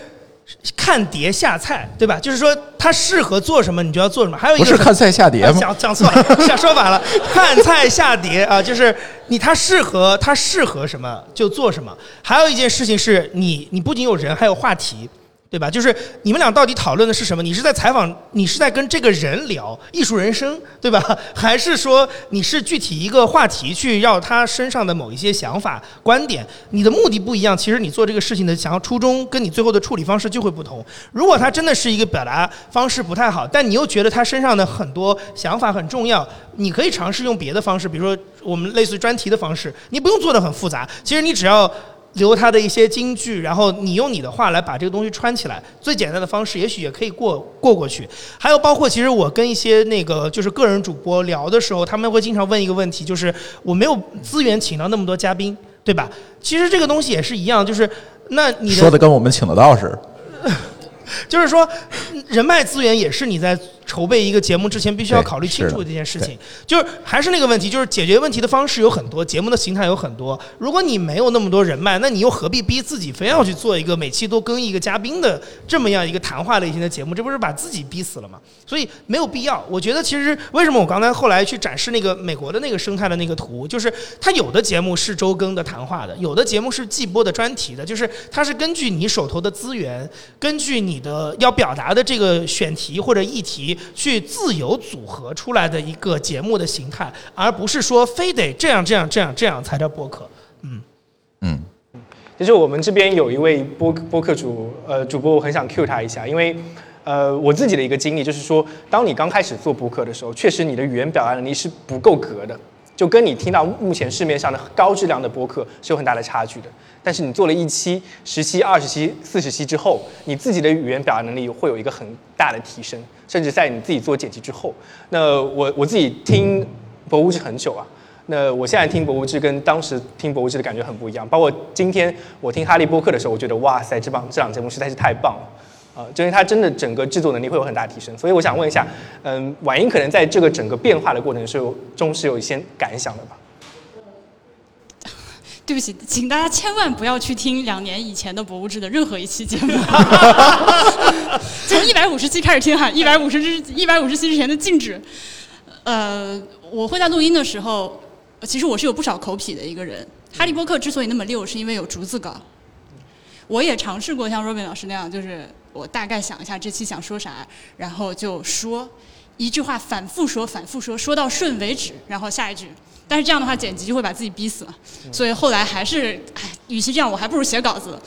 看碟下菜，对吧？就是说他适合做什么，你就要做什么。还有一个不是看菜下碟吗？讲讲错了，说反了，看菜下碟啊，就是你他适合他适合什么就做什么。还有一件事情是你你不仅有人，还有话题。对吧？就是你们俩到底讨论的是什么？你是在采访，你是在跟这个人聊艺术人生，对吧？还是说你是具体一个话题去要他身上的某一些想法、观点？你的目的不一样，其实你做这个事情的想要初衷跟你最后的处理方式就会不同。如果他真的是一个表达方式不太好，但你又觉得他身上的很多想法很重要，你可以尝试用别的方式，比如说我们类似于专题的方式，你不用做的很复杂，其实你只要。留他的一些金句，然后你用你的话来把这个东西串起来，最简单的方式，也许也可以过过过去。还有包括，其实我跟一些那个就是个人主播聊的时候，他们会经常问一个问题，就是我没有资源请到那么多嘉宾，对吧？其实这个东西也是一样，就是那你说的跟我们请得到似的。就是说，人脉资源也是你在筹备一个节目之前必须要考虑清楚的这件事情。就是还是那个问题，就是解决问题的方式有很多，节目的形态有很多。如果你没有那么多人脉，那你又何必逼自己非要去做一个每期都更一个嘉宾的这么样一个谈话类型的节目？这不是把自己逼死了吗？所以没有必要。我觉得其实为什么我刚才后来去展示那个美国的那个生态的那个图，就是它有的节目是周更的谈话的，有的节目是季播的专题的，就是它是根据你手头的资源，根据。你的要表达的这个选题或者议题，去自由组合出来的一个节目的形态，而不是说非得这样这样这样这样才叫播客。嗯嗯，其实我们这边有一位播播客主呃主播，我很想 cue 他一下，因为呃我自己的一个经历就是说，当你刚开始做播客的时候，确实你的语言表达能力是不够格的。就跟你听到目前市面上的高质量的播客是有很大的差距的，但是你做了一期、十期、二十期、四十期之后，你自己的语言表达能力会有一个很大的提升，甚至在你自己做剪辑之后，那我我自己听博物志很久啊，那我现在听博物志跟当时听博物志的感觉很不一样，包括今天我听哈利波特的时候，我觉得哇塞，这帮这档节目实在是太棒了。呃，就是它真的整个制作能力会有很大提升，所以我想问一下，嗯，婉英可能在这个整个变化的过程是有中是有一些感想的吧？对不起，请大家千万不要去听两年以前的《博物志》的任何一期节目，从一百五十期开始听哈，一百五十之一百五十期之前的禁止。呃，我会在录音的时候，其实我是有不少口癖的一个人。《哈利波特》之所以那么溜，是因为有逐字稿。我也尝试过像 Robin 老师那样，就是我大概想一下这期想说啥，然后就说一句话，反复说，反复说，说到顺为止，然后下一句。但是这样的话，剪辑就会把自己逼死了。所以后来还是，唉，与其这样，我还不如写稿子。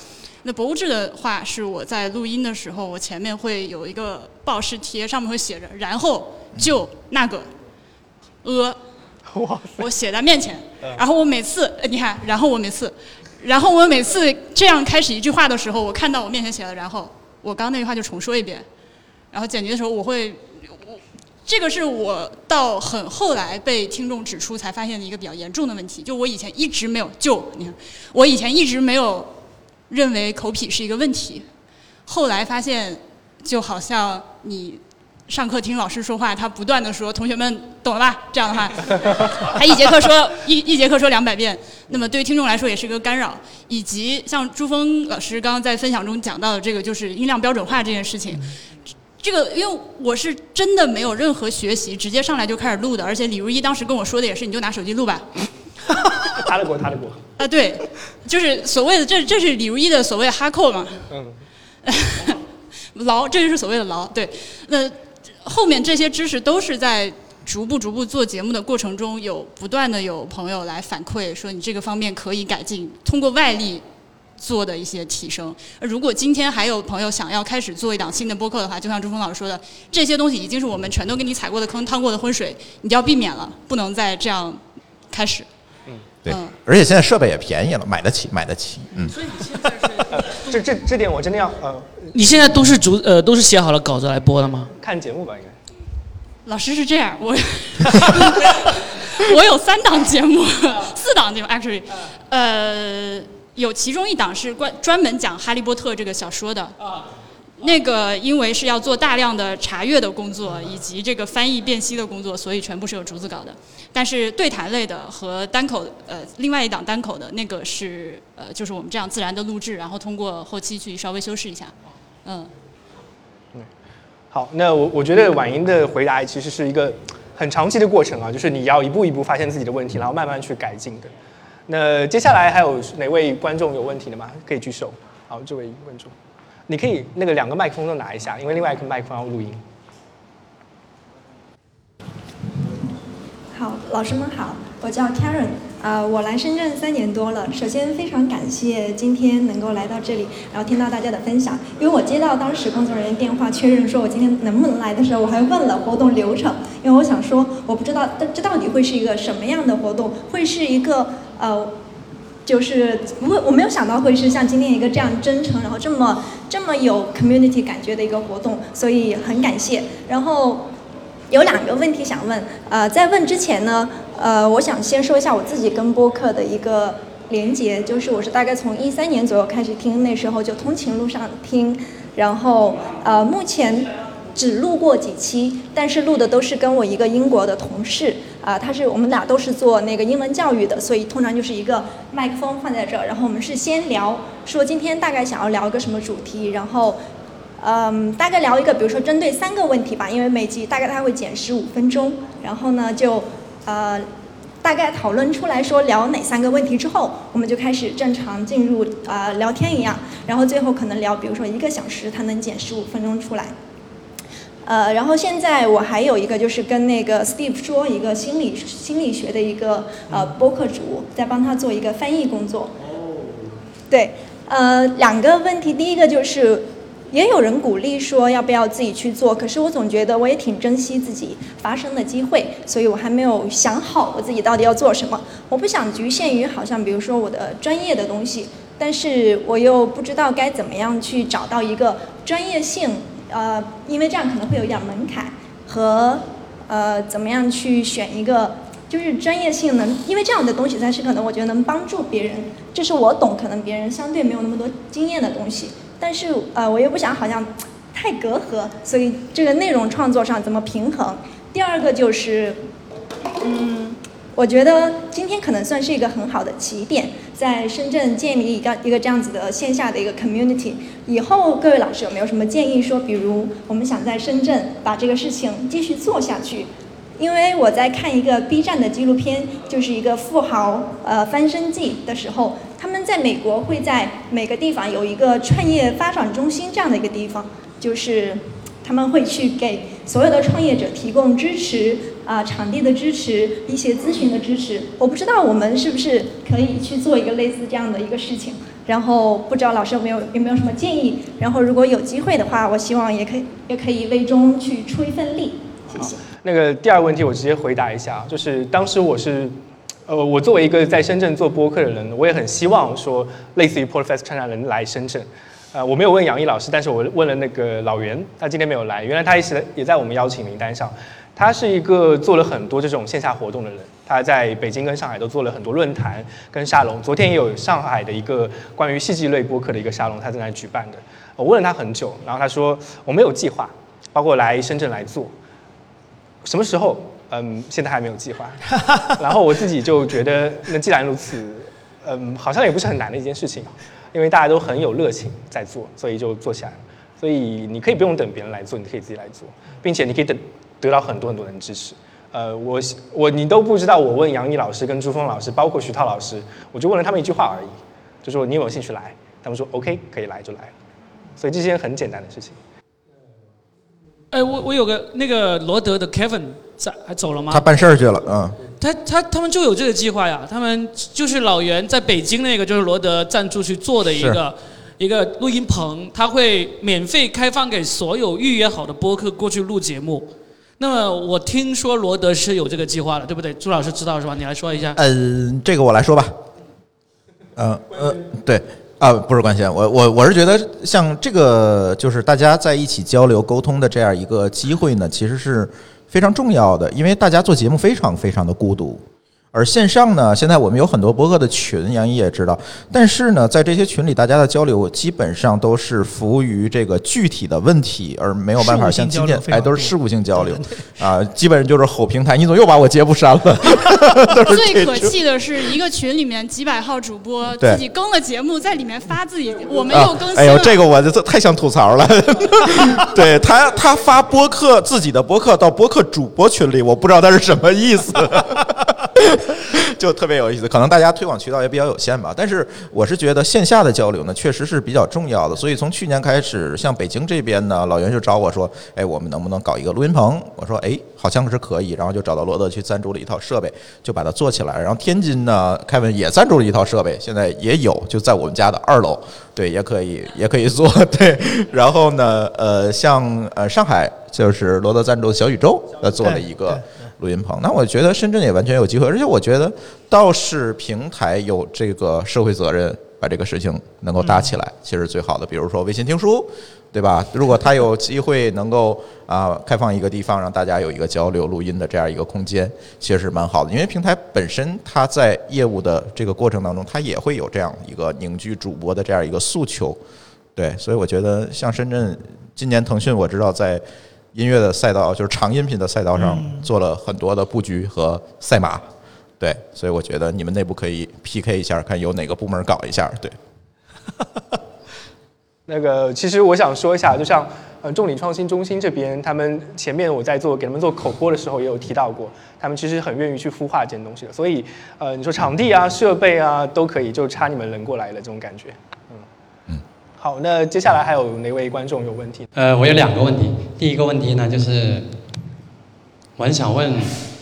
那博物志的话，是我在录音的时候，我前面会有一个报时贴，上面会写着，然后就那个，呃，我写在面前，然后我每次，你看，然后我每次。然后我每次这样开始一句话的时候，我看到我面前写的，然后我刚刚那句话就重说一遍。然后剪辑的时候，我会，我这个是我到很后来被听众指出才发现的一个比较严重的问题。就我以前一直没有，就你看，我以前一直没有认为口癖是一个问题。后来发现，就好像你。上课听老师说话，他不断的说：“同学们懂了吧？”这样的话，他一节课说一一节课说两百遍，那么对听众来说也是一个干扰。以及像朱峰老师刚刚在分享中讲到的这个，就是音量标准化这件事情。这个因为我是真的没有任何学习，直接上来就开始录的。而且李如一当时跟我说的也是，你就拿手机录吧。他的锅，他的锅。啊，对，就是所谓的这这是李如一的所谓哈扣嘛。嗯。牢，这就是所谓的牢。对，那。后面这些知识都是在逐步逐步做节目的过程中，有不断的有朋友来反馈说你这个方面可以改进，通过外力做的一些提升。如果今天还有朋友想要开始做一档新的播客的话，就像朱峰老师说的，这些东西已经是我们全都给你踩过的坑、趟过的浑水，你就要避免了，不能再这样开始。嗯，对。而且现在设备也便宜了，买得起，买得起。嗯。所以你现在是这这这点我真的要呃。你现在都是主呃都是写好了稿子来播的吗？看节目吧，应该。老师是这样，我 我有三档节目，四档节目，actually，呃，有其中一档是关专门讲《哈利波特》这个小说的。啊那个因为是要做大量的查阅的工作，以及这个翻译辨析的工作，所以全部是有竹子稿的。但是对谈类的和单口，呃，另外一档单口的那个是呃，就是我们这样自然的录制，然后通过后期去稍微修饰一下，嗯。好，那我我觉得婉莹的回答其实是一个很长期的过程啊，就是你要一步一步发现自己的问题，然后慢慢去改进的。那接下来还有哪位观众有问题的吗？可以举手。好，这位观众，你可以那个两个麦克风都拿一下，因为另外一个麦克风要录音。好，老师们好，我叫 Karen，呃，我来深圳三年多了。首先非常感谢今天能够来到这里，然后听到大家的分享。因为我接到当时工作人员电话确认说我今天能不能来的时候，我还问了活动流程，因为我想说我不知道这这到底会是一个什么样的活动，会是一个呃就是不会，我没有想到会是像今天一个这样真诚，然后这么这么有 community 感觉的一个活动，所以很感谢。然后有两个问题想问，呃，在问之前呢，呃，我想先说一下我自己跟播客的一个连接，就是我是大概从一三年左右开始听，那时候就通勤路上听，然后呃，目前只录过几期，但是录的都是跟我一个英国的同事。啊，他是我们俩都是做那个英文教育的，所以通常就是一个麦克风放在这儿，然后我们是先聊说今天大概想要聊一个什么主题，然后，嗯，大概聊一个，比如说针对三个问题吧，因为每集大概他会减十五分钟，然后呢就呃大概讨论出来说聊哪三个问题之后，我们就开始正常进入啊聊天一样，然后最后可能聊，比如说一个小时，他能减十五分钟出来。呃，然后现在我还有一个就是跟那个 Steve 说一个心理心理学的一个呃播客主，在帮他做一个翻译工作。对，呃，两个问题，第一个就是也有人鼓励说要不要自己去做，可是我总觉得我也挺珍惜自己发声的机会，所以我还没有想好我自己到底要做什么。我不想局限于好像比如说我的专业的东西，但是我又不知道该怎么样去找到一个专业性。呃，因为这样可能会有一点门槛和呃，怎么样去选一个就是专业性能，因为这样的东西才是可能我觉得能帮助别人，这是我懂，可能别人相对没有那么多经验的东西，但是呃，我又不想好像太隔阂，所以这个内容创作上怎么平衡？第二个就是，嗯，我觉得今天可能算是一个很好的起点。在深圳建立一个一个这样子的线下的一个 community，以后各位老师有没有什么建议？说比如我们想在深圳把这个事情继续做下去，因为我在看一个 B 站的纪录片，就是一个富豪呃翻身记的时候，他们在美国会在每个地方有一个创业发展中心这样的一个地方，就是他们会去给所有的创业者提供支持。啊，场地的支持，一些咨询的支持，我不知道我们是不是可以去做一个类似这样的一个事情。然后不知道老师有没有有没有什么建议？然后如果有机会的话，我希望也可以也可以为中去出一份力。谢谢。那个第二个问题我直接回答一下，就是当时我是，呃，我作为一个在深圳做播客的人，我也很希望说类似于 Podcast 参加人来深圳。呃，我没有问杨毅老师，但是我问了那个老袁，他今天没有来，原来他也是也在我们邀请名单上。他是一个做了很多这种线下活动的人，他在北京跟上海都做了很多论坛跟沙龙。昨天也有上海的一个关于戏剧类播客的一个沙龙，他正在举办的。我问了他很久，然后他说我没有计划，包括来深圳来做，什么时候？嗯，现在还没有计划。然后我自己就觉得，那既然如此，嗯，好像也不是很难的一件事情，因为大家都很有热情在做，所以就做起来了。所以你可以不用等别人来做，你可以自己来做，并且你可以等。得到很多很多人支持，呃，我我你都不知道，我问杨毅老师跟朱峰老师，包括徐涛老师，我就问了他们一句话而已，就说你有没有兴趣来？他们说 OK，可以来就来了，所以这些很简单的事情。哎，我我有个那个罗德的 Kevin 在还走了吗？他办事儿去了，嗯。他他他们就有这个计划呀，他们就是老袁在北京那个就是罗德赞助去做的一个一个录音棚，他会免费开放给所有预约好的播客过去录节目。那么我听说罗德是有这个计划的，对不对？朱老师知道是吧？你来说一下。嗯，这个我来说吧。嗯呃，对啊，不是关心我我我是觉得像这个就是大家在一起交流沟通的这样一个机会呢，其实是非常重要的，因为大家做节目非常非常的孤独。而线上呢，现在我们有很多博客的群，杨一也知道。但是呢，在这些群里，大家的交流基本上都是服务于这个具体的问题，而没有办法像今天，哎，都是事务性交流啊，基本上就是吼平台。你怎么又把我节目删了？最可气的是一个群里面几百号主播自己更了节目，在里面发自己，我没有更新。哎呦，这个我就太想吐槽了。对他，他发播客自己的播客到播客主播群里，我不知道他是什么意思。就特别有意思，可能大家推广渠道也比较有限吧。但是我是觉得线下的交流呢，确实是比较重要的。所以从去年开始，像北京这边呢，老袁就找我说：“哎，我们能不能搞一个录音棚？”我说：“哎，好像是可以。”然后就找到罗德去赞助了一套设备，就把它做起来。然后天津呢，凯文也赞助了一套设备，现在也有，就在我们家的二楼，对，也可以，也可以做。对，然后呢，呃，像呃上海就是罗德赞助的小宇宙，呃，做了一个。录音棚。那我觉得深圳也完全有机会，而且我觉得倒是平台有这个社会责任，把这个事情能够搭起来，其实最好的。比如说微信听书，对吧？如果他有机会能够啊开放一个地方，让大家有一个交流录音的这样一个空间，其实是蛮好的。因为平台本身它在业务的这个过程当中，它也会有这样一个凝聚主播的这样一个诉求。对，所以我觉得像深圳今年腾讯我知道在音乐的赛道，就是长音频的赛道上做了很多的布局和赛马。对，所以我觉得你们内部可以 PK 一下，看有哪个部门搞一下。对，那个其实我想说一下，就像呃众理创新中心这边，他们前面我在做给他们做口播的时候也有提到过，他们其实很愿意去孵化这件东西的。所以呃你说场地啊、设备啊都可以，就差你们人过来了这种感觉。好，那接下来还有哪位观众有问题？呃，我有两个问题。第一个问题呢，就是我很想问，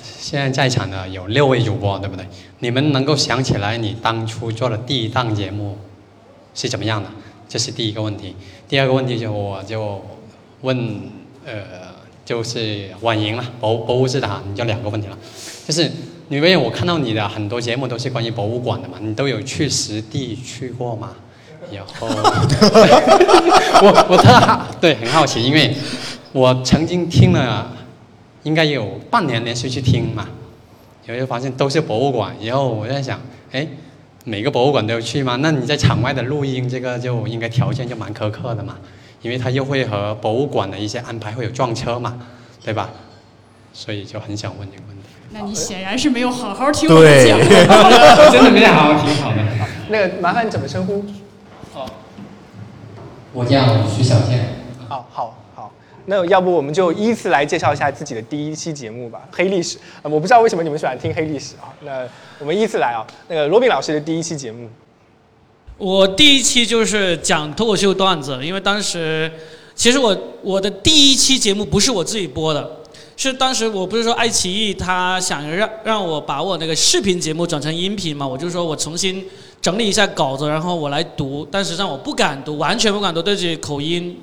现在在场的有六位主播，对不对？你们能够想起来你当初做的第一档节目是怎么样的？这是第一个问题。第二个问题就我就问，呃，就是婉莹了，博博物志的，你就两个问题了，就是因为我看到你的很多节目都是关于博物馆的嘛，你都有去实地去过吗？然后，我我特好对很好奇，因为我曾经听了，应该有半年连续去听嘛，然后就发现都是博物馆，然后我在想，哎，每个博物馆都有去吗？那你在场外的录音，这个就应该条件就蛮苛刻的嘛，因为他又会和博物馆的一些安排会有撞车嘛，对吧？所以就很想问这个问题。那你显然是没有好好听我的讲，真的没有好好听好的。那个麻烦你怎么称呼？我叫徐小健。好，好，好。那要不我们就依次来介绍一下自己的第一期节目吧，黑历史。呃，我不知道为什么你们喜欢听黑历史啊。那我们依次来啊。那个罗宾老师的第一期节目，我第一期就是讲脱口秀段子，因为当时其实我我的第一期节目不是我自己播的，是当时我不是说爱奇艺他想让让我把我那个视频节目转成音频嘛，我就说我重新。整理一下稿子，然后我来读，但实际上我不敢读，完全不敢读，对自己口音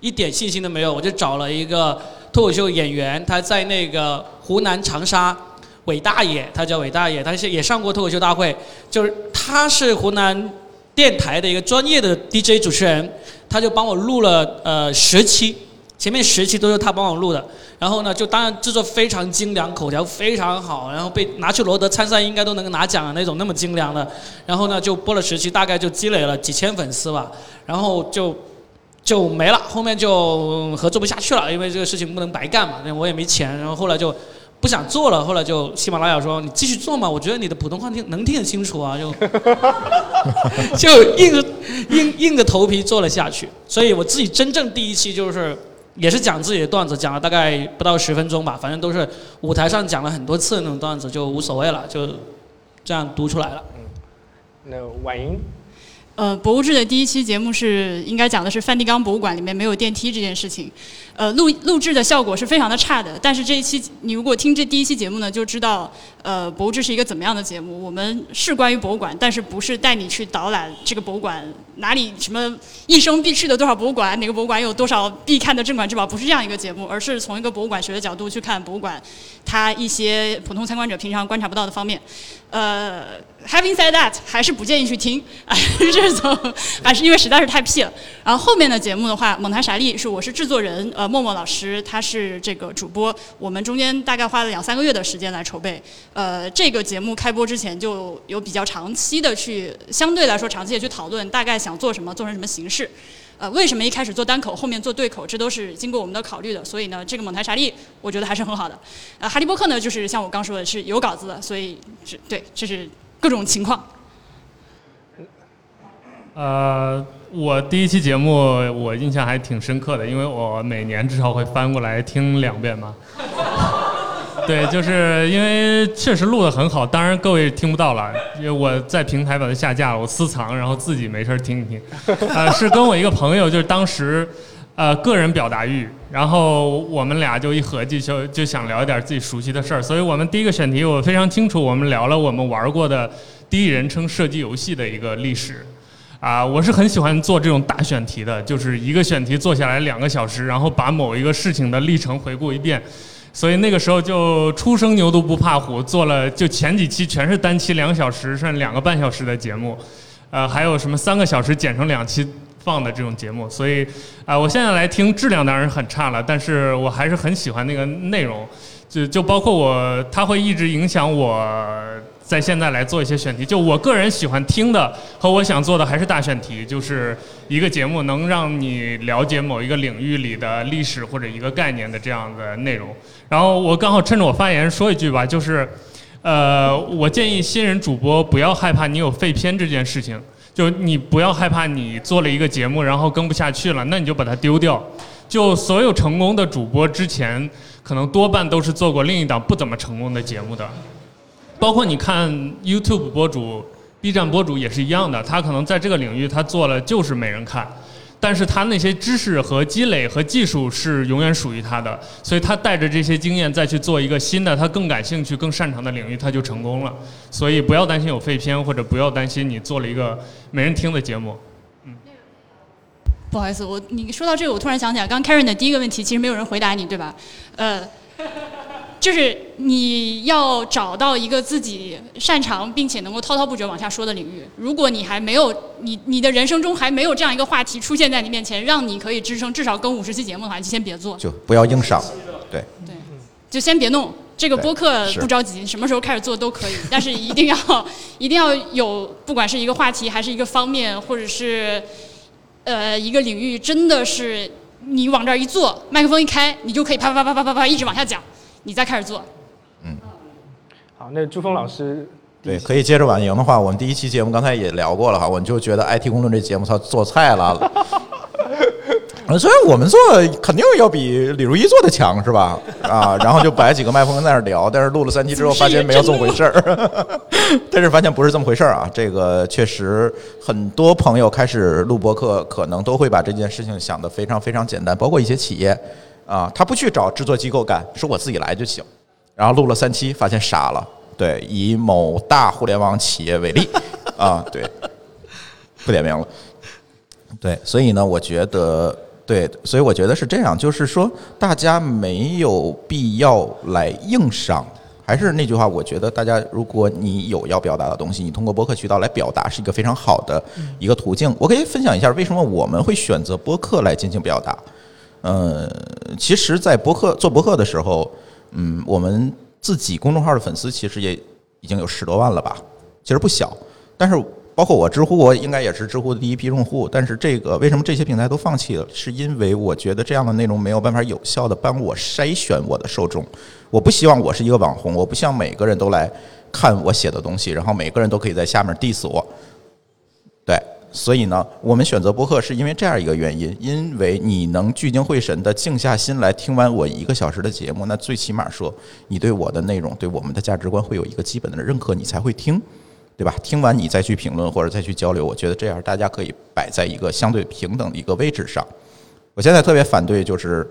一点信心都没有。我就找了一个脱口秀演员，他在那个湖南长沙，韦大爷，他叫韦大爷，他是也上过脱口秀大会，就是他是湖南电台的一个专业的 DJ 主持人，他就帮我录了呃十期，前面十期都是他帮我录的。然后呢，就当然制作非常精良，口条非常好，然后被拿去罗德参赛应该都能拿奖的那种那么精良的。然后呢，就播了十期，大概就积累了几千粉丝吧。然后就就没了，后面就合作不下去了，因为这个事情不能白干嘛，我也没钱。然后后来就不想做了，后来就喜马拉雅说你继续做嘛，我觉得你的普通话听能听得清楚啊，就 就硬着硬硬着头皮做了下去。所以我自己真正第一期就是。也是讲自己的段子，讲了大概不到十分钟吧，反正都是舞台上讲了很多次那种段子，就无所谓了，就这样读出来了。嗯，那婉莹。呃，博物志的第一期节目是应该讲的是梵蒂冈博物馆里面没有电梯这件事情，呃，录录制的效果是非常的差的。但是这一期你如果听这第一期节目呢，就知道呃博物志是一个怎么样的节目。我们是关于博物馆，但是不是带你去导览这个博物馆哪里什么一生必去的多少博物馆，哪个博物馆有多少必看的镇馆之宝，不是这样一个节目，而是从一个博物馆学的角度去看博物馆它一些普通参观者平常观察不到的方面。呃，Having said that，还是不建议去听，这 种还是因为实在是太屁了。然后后面的节目的话，蒙台傻利是我是制作人，呃，默默老师他是这个主播，我们中间大概花了两三个月的时间来筹备。呃，这个节目开播之前就有比较长期的去，相对来说长期的去讨论，大概想做什么，做成什么形式。呃，为什么一开始做单口，后面做对口，这都是经过我们的考虑的。所以呢，这个蒙台傻利，我觉得还是很好的。呃，哈利波特呢，就是像我刚说的，是有稿子的，所以是对，这是各种情况。呃，我第一期节目我印象还挺深刻的，因为我每年至少会翻过来听两遍嘛。对，就是因为确实录的很好，当然各位听不到了，因为我在平台把它下架了，我私藏，然后自己没事听一听。呃，是跟我一个朋友，就是当时，呃，个人表达欲，然后我们俩就一合计，就就想聊一点自己熟悉的事儿，所以我们第一个选题我非常清楚，我们聊了我们玩过的第一人称射击游戏的一个历史。啊，我是很喜欢做这种大选题的，就是一个选题做下来两个小时，然后把某一个事情的历程回顾一遍。所以那个时候就初生牛犊不怕虎，做了就前几期全是单期两小时甚至两个半小时的节目，呃，还有什么三个小时剪成两期放的这种节目，所以啊、我现在来听质量当然是很差了，但是我还是很喜欢那个内容，就就包括我，它会一直影响我在现在来做一些选题。就我个人喜欢听的和我想做的还是大选题，就是一个节目能让你了解某一个领域里的历史或者一个概念的这样的内容。然后我刚好趁着我发言说一句吧，就是，呃，我建议新人主播不要害怕你有废片这件事情。就你不要害怕，你做了一个节目，然后跟不下去了，那你就把它丢掉。就所有成功的主播之前，可能多半都是做过另一档不怎么成功的节目的。包括你看 YouTube 博主、B 站博主也是一样的，他可能在这个领域他做了就是没人看，但是他那些知识和积累和技术是永远属于他的，所以他带着这些经验再去做一个新的他更感兴趣、更擅长的领域，他就成功了。所以不要担心有废片，或者不要担心你做了一个没人听的节目。嗯不好意思，我你说到这个，我突然想起来，刚 Karen 的第一个问题，其实没有人回答你，对吧？呃，就是你要找到一个自己擅长并且能够滔滔不绝往下说的领域。如果你还没有你你的人生中还没有这样一个话题出现在你面前，让你可以支撑至少跟五十期节目的话，就先别做，就不要硬上，对对，就先别弄。这个播客不着急，什么时候开始做都可以，但是一定要一定要有，不管是一个话题还是一个方面，或者是呃一个领域，真的是你往这儿一坐，麦克风一开，你就可以啪啪啪啪啪啪一直往下讲，你再开始做。嗯好，那朱峰老师，对，可以接着婉莹的话，我们第一期节目刚才也聊过了哈，我就觉得 IT 公论这节目它做菜了。呃虽然我们做肯定要比李如一做的强是吧？啊，然后就摆几个麦克风在那儿聊，但是录了三期之后发现没有这么回事儿，但是发现不是这么回事儿啊。这个确实很多朋友开始录播客，可能都会把这件事情想得非常非常简单，包括一些企业啊，他不去找制作机构干，说我自己来就行。然后录了三期，发现傻了。对，以某大互联网企业为例，啊，对，不点名了。对，所以呢，我觉得，对，所以我觉得是这样，就是说，大家没有必要来硬上。还是那句话，我觉得大家，如果你有要表达的东西，你通过播客渠道来表达，是一个非常好的一个途径。我可以分享一下为什么我们会选择播客来进行表达。呃，其实，在博客做博客的时候，嗯，我们自己公众号的粉丝其实也已经有十多万了吧，其实不小。但是包括我知乎，我应该也是知乎的第一批用户。但是这个为什么这些平台都放弃了？是因为我觉得这样的内容没有办法有效的帮我筛选我的受众。我不希望我是一个网红，我不希望每个人都来看我写的东西，然后每个人都可以在下面 diss 我。对，所以呢，我们选择播客是因为这样一个原因，因为你能聚精会神的静下心来听完我一个小时的节目，那最起码说你对我的内容、对我们的价值观会有一个基本的认可，你才会听，对吧？听完你再去评论或者再去交流，我觉得这样大家可以摆在一个相对平等的一个位置上。我现在特别反对就是。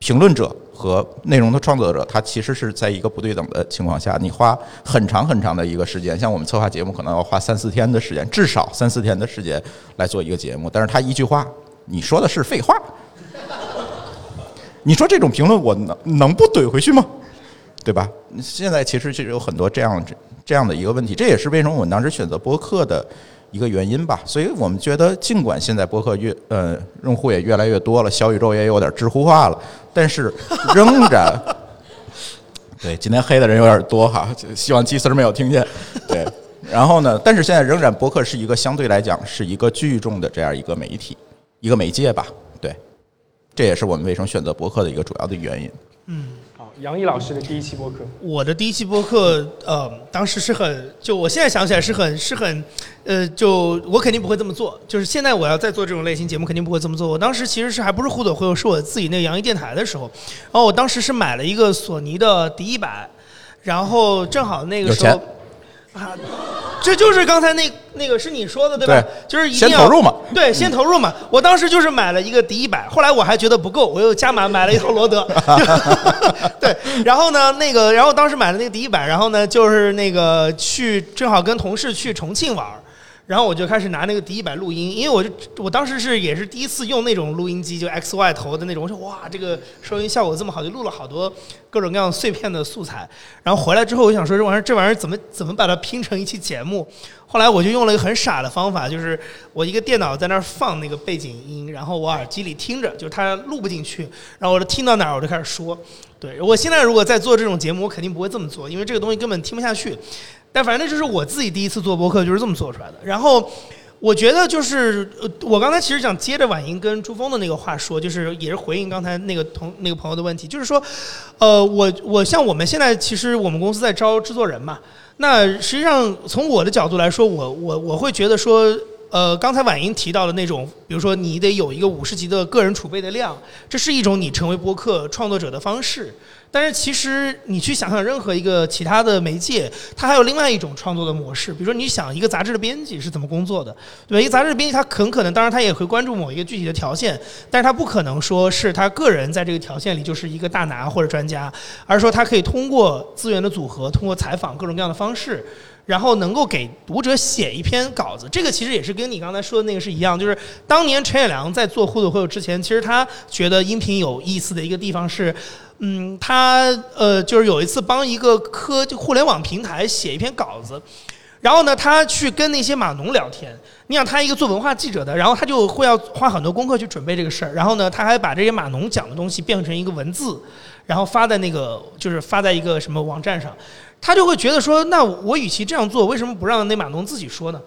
评论者和内容的创作者，他其实是在一个不对等的情况下，你花很长很长的一个时间，像我们策划节目可能要花三四天的时间，至少三四天的时间来做一个节目，但是他一句话，你说的是废话，你说这种评论我能能不怼回去吗？对吧？现在其实就有很多这样这样的一个问题，这也是为什么我们当时选择播客的一个原因吧。所以我们觉得，尽管现在博客越呃用户也越来越多了，小宇宙也有点知乎化了，但是仍然，对今天黑的人有点多哈，希望祭司没有听见。对，然后呢，但是现在仍然博客是一个相对来讲是一个聚众的这样一个媒体，一个媒介吧。对，这也是我们为什么选择博客的一个主要的原因。嗯，好，杨毅老师的第一期播客，我的第一期播客，呃，当时是很，就我现在想起来是很是很，呃，就我肯定不会这么做。就是现在我要再做这种类型节目，肯定不会这么做。我当时其实是还不是互怼会友，是我自己那个杨毅电台的时候，然后我当时是买了一个索尼的 D 一百，然后正好那个时候啊，这就是刚才那那个是你说的对吧？对就是一定要先投入嘛对，先投入嘛。我当时就是买了一个迪一百，后来我还觉得不够，我又加码买了一套罗德。对，然后呢，那个，然后当时买了那个迪一百，然后呢，就是那个去正好跟同事去重庆玩儿。然后我就开始拿那个第一百录音，因为我就我当时是也是第一次用那种录音机，就 X Y 头的那种，我说哇，这个收音效果这么好，就录了好多各种各样碎片的素材。然后回来之后，我想说这玩意儿这玩意儿怎么怎么把它拼成一期节目？后来我就用了一个很傻的方法，就是我一个电脑在那儿放那个背景音，然后我耳机里听着，就是它录不进去，然后我就听到哪儿我就开始说。对我现在如果在做这种节目，我肯定不会这么做，因为这个东西根本听不下去。但反正就是我自己第一次做播客，就是这么做出来的。然后我觉得就是，我刚才其实想接着婉莹跟朱峰的那个话说，就是也是回应刚才那个同那个朋友的问题，就是说，呃，我我像我们现在其实我们公司在招制作人嘛，那实际上从我的角度来说，我我我会觉得说。呃，刚才婉莹提到的那种，比如说你得有一个五十集的个人储备的量，这是一种你成为播客创作者的方式。但是其实你去想想任何一个其他的媒介，它还有另外一种创作的模式。比如说你想一个杂志的编辑是怎么工作的，对吧？一个杂志的编辑他很可能，当然他也会关注某一个具体的条线，但是他不可能说是他个人在这个条线里就是一个大拿或者专家，而是说他可以通过资源的组合，通过采访各种各样的方式。然后能够给读者写一篇稿子，这个其实也是跟你刚才说的那个是一样，就是当年陈也良在做互动会友之前，其实他觉得音频有意思的一个地方是，嗯，他呃就是有一次帮一个科互联网平台写一篇稿子，然后呢他去跟那些码农聊天，你想他一个做文化记者的，然后他就会要花很多功课去准备这个事儿，然后呢他还把这些码农讲的东西变成一个文字，然后发在那个就是发在一个什么网站上。他就会觉得说，那我与其这样做，为什么不让那码农自己说呢？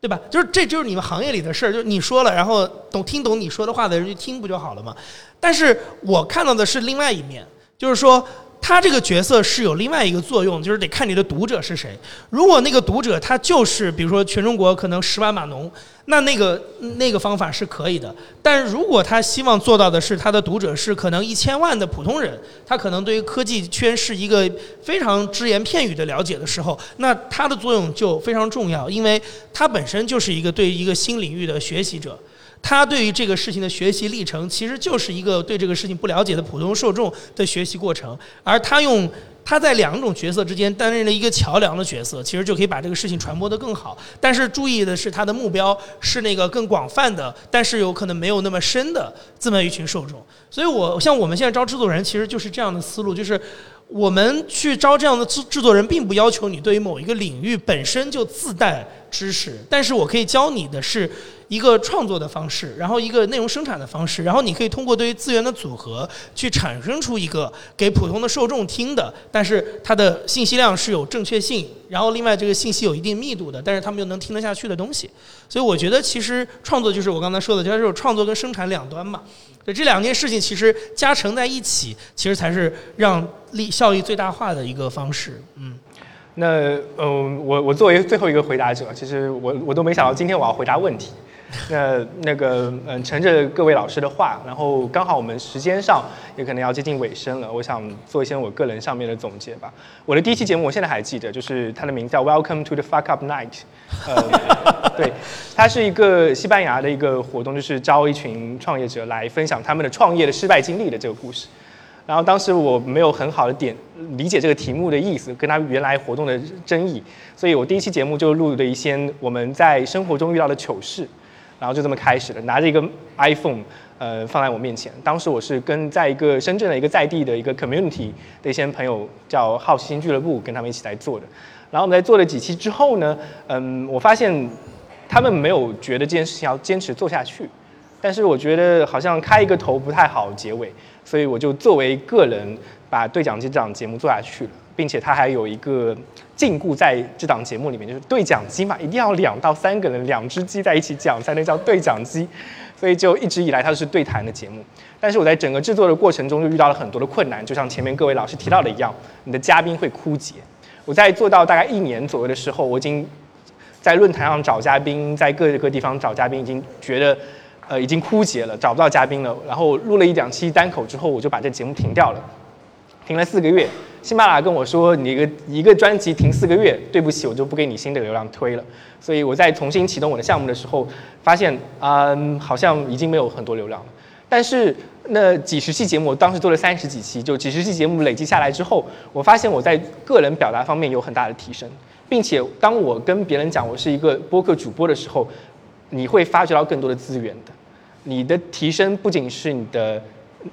对吧？就是这就是你们行业里的事儿，就是你说了，然后懂听懂你说的话的人就听不就好了嘛？但是我看到的是另外一面，就是说。他这个角色是有另外一个作用，就是得看你的读者是谁。如果那个读者他就是，比如说全中国可能十万码农，那那个那个方法是可以的。但如果他希望做到的是他的读者是可能一千万的普通人，他可能对于科技圈是一个非常只言片语的了解的时候，那他的作用就非常重要，因为他本身就是一个对一个新领域的学习者。他对于这个事情的学习历程，其实就是一个对这个事情不了解的普通受众的学习过程，而他用他在两种角色之间担任了一个桥梁的角色，其实就可以把这个事情传播得更好。但是注意的是，他的目标是那个更广泛的，但是有可能没有那么深的这么一群受众。所以，我像我们现在招制作人，其实就是这样的思路，就是我们去招这样的制制作人，并不要求你对于某一个领域本身就自带知识，但是我可以教你的是。一个创作的方式，然后一个内容生产的方式，然后你可以通过对于资源的组合去产生出一个给普通的受众听的，但是它的信息量是有正确性，然后另外这个信息有一定密度的，但是他们又能听得下去的东西。所以我觉得其实创作就是我刚才说的，就是有创作跟生产两端嘛。对这两件事情其实加成在一起，其实才是让利效益最大化的一个方式。嗯。那嗯，我我作为最后一个回答者，其实我我都没想到今天我要回答问题。那那个嗯，乘着各位老师的话，然后刚好我们时间上也可能要接近尾声了，我想做一些我个人上面的总结吧。我的第一期节目我现在还记得，就是它的名字叫 Welcome to the Fuck Up Night。呃，对，它是一个西班牙的一个活动，就是招一群创业者来分享他们的创业的失败经历的这个故事。然后当时我没有很好的点理解这个题目的意思，跟他原来活动的争议，所以我第一期节目就录了一些我们在生活中遇到的糗事。然后就这么开始了，拿着一个 iPhone，呃，放在我面前。当时我是跟在一个深圳的一个在地的一个 community 的一些朋友，叫好奇心俱乐部，跟他们一起来做的。然后我们在做了几期之后呢，嗯，我发现他们没有觉得这件事情要坚持做下去，但是我觉得好像开一个头不太好结尾，所以我就作为个人把对讲机这档节目做下去了。并且它还有一个禁锢在这档节目里面，就是对讲机嘛，一定要两到三个人，两只鸡在一起讲才能叫对讲机，所以就一直以来它都是对谈的节目。但是我在整个制作的过程中就遇到了很多的困难，就像前面各位老师提到的一样，你的嘉宾会枯竭。我在做到大概一年左右的时候，我已经在论坛上找嘉宾，在各个地方找嘉宾，已经觉得呃已经枯竭了，找不到嘉宾了。然后录了一两期单口之后，我就把这节目停掉了，停了四个月。喜马拉跟我说，你一个一个专辑停四个月，对不起，我就不给你新的流量推了。所以我在重新启动我的项目的时候，发现啊，好像已经没有很多流量了。但是那几十期节目，我当时做了三十几期，就几十期节目累计下来之后，我发现我在个人表达方面有很大的提升。并且当我跟别人讲我是一个播客主播的时候，你会发掘到更多的资源的。你的提升不仅是你的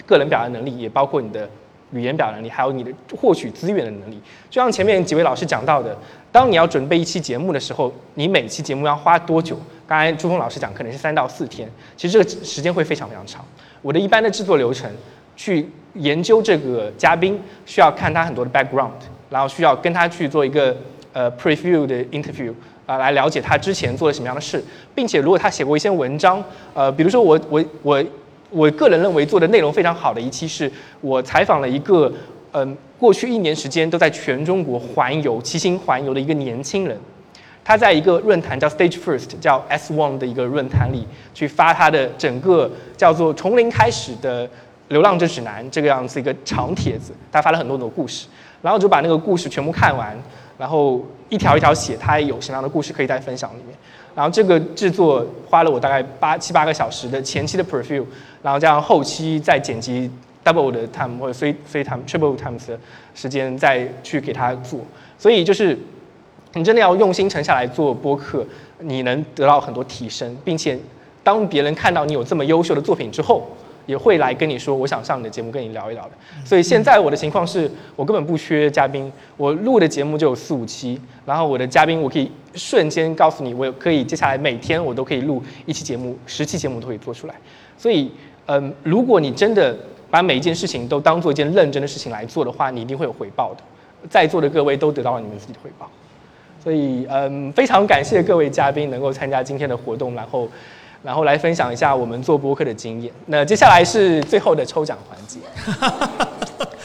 个人表达能力，也包括你的语言表达能力，还有你的获取资源的能力。就像前面几位老师讲到的，当你要准备一期节目的时候，你每期节目要花多久？刚才朱峰老师讲，可能是三到四天，其实这个时间会非常非常长。我的一般的制作流程，去研究这个嘉宾，需要看他很多的 background，然后需要跟他去做一个。呃，preview 的 interview 啊，来了解他之前做了什么样的事，并且如果他写过一些文章，呃，比如说我我我我个人认为做的内容非常好的一期是，我采访了一个嗯，过去一年时间都在全中国环游、骑行环游的一个年轻人，他在一个论坛叫 Stage First，叫 S One 的一个论坛里去发他的整个叫做从零开始的流浪者指南这个样子一个长帖子，他发了很多很多故事，然后就把那个故事全部看完。然后一条一条写，他有什么样的故事可以在分享里面。然后这个制作花了我大概八七八个小时的前期的 preview，然后加上后期再剪辑 double 的 time 或者 three three time triple times 的时间再去给他做。所以就是你真的要用心沉下来做播客，你能得到很多提升，并且当别人看到你有这么优秀的作品之后。也会来跟你说，我想上你的节目跟你聊一聊的。所以现在我的情况是我根本不缺嘉宾，我录的节目就有四五期，然后我的嘉宾我可以瞬间告诉你，我可以接下来每天我都可以录一期节目，十期节目都可以做出来。所以，嗯，如果你真的把每一件事情都当做一件认真的事情来做的话，你一定会有回报的。在座的各位都得到了你们自己的回报。所以，嗯，非常感谢各位嘉宾能够参加今天的活动，然后。然后来分享一下我们做播客的经验。那接下来是最后的抽奖环节。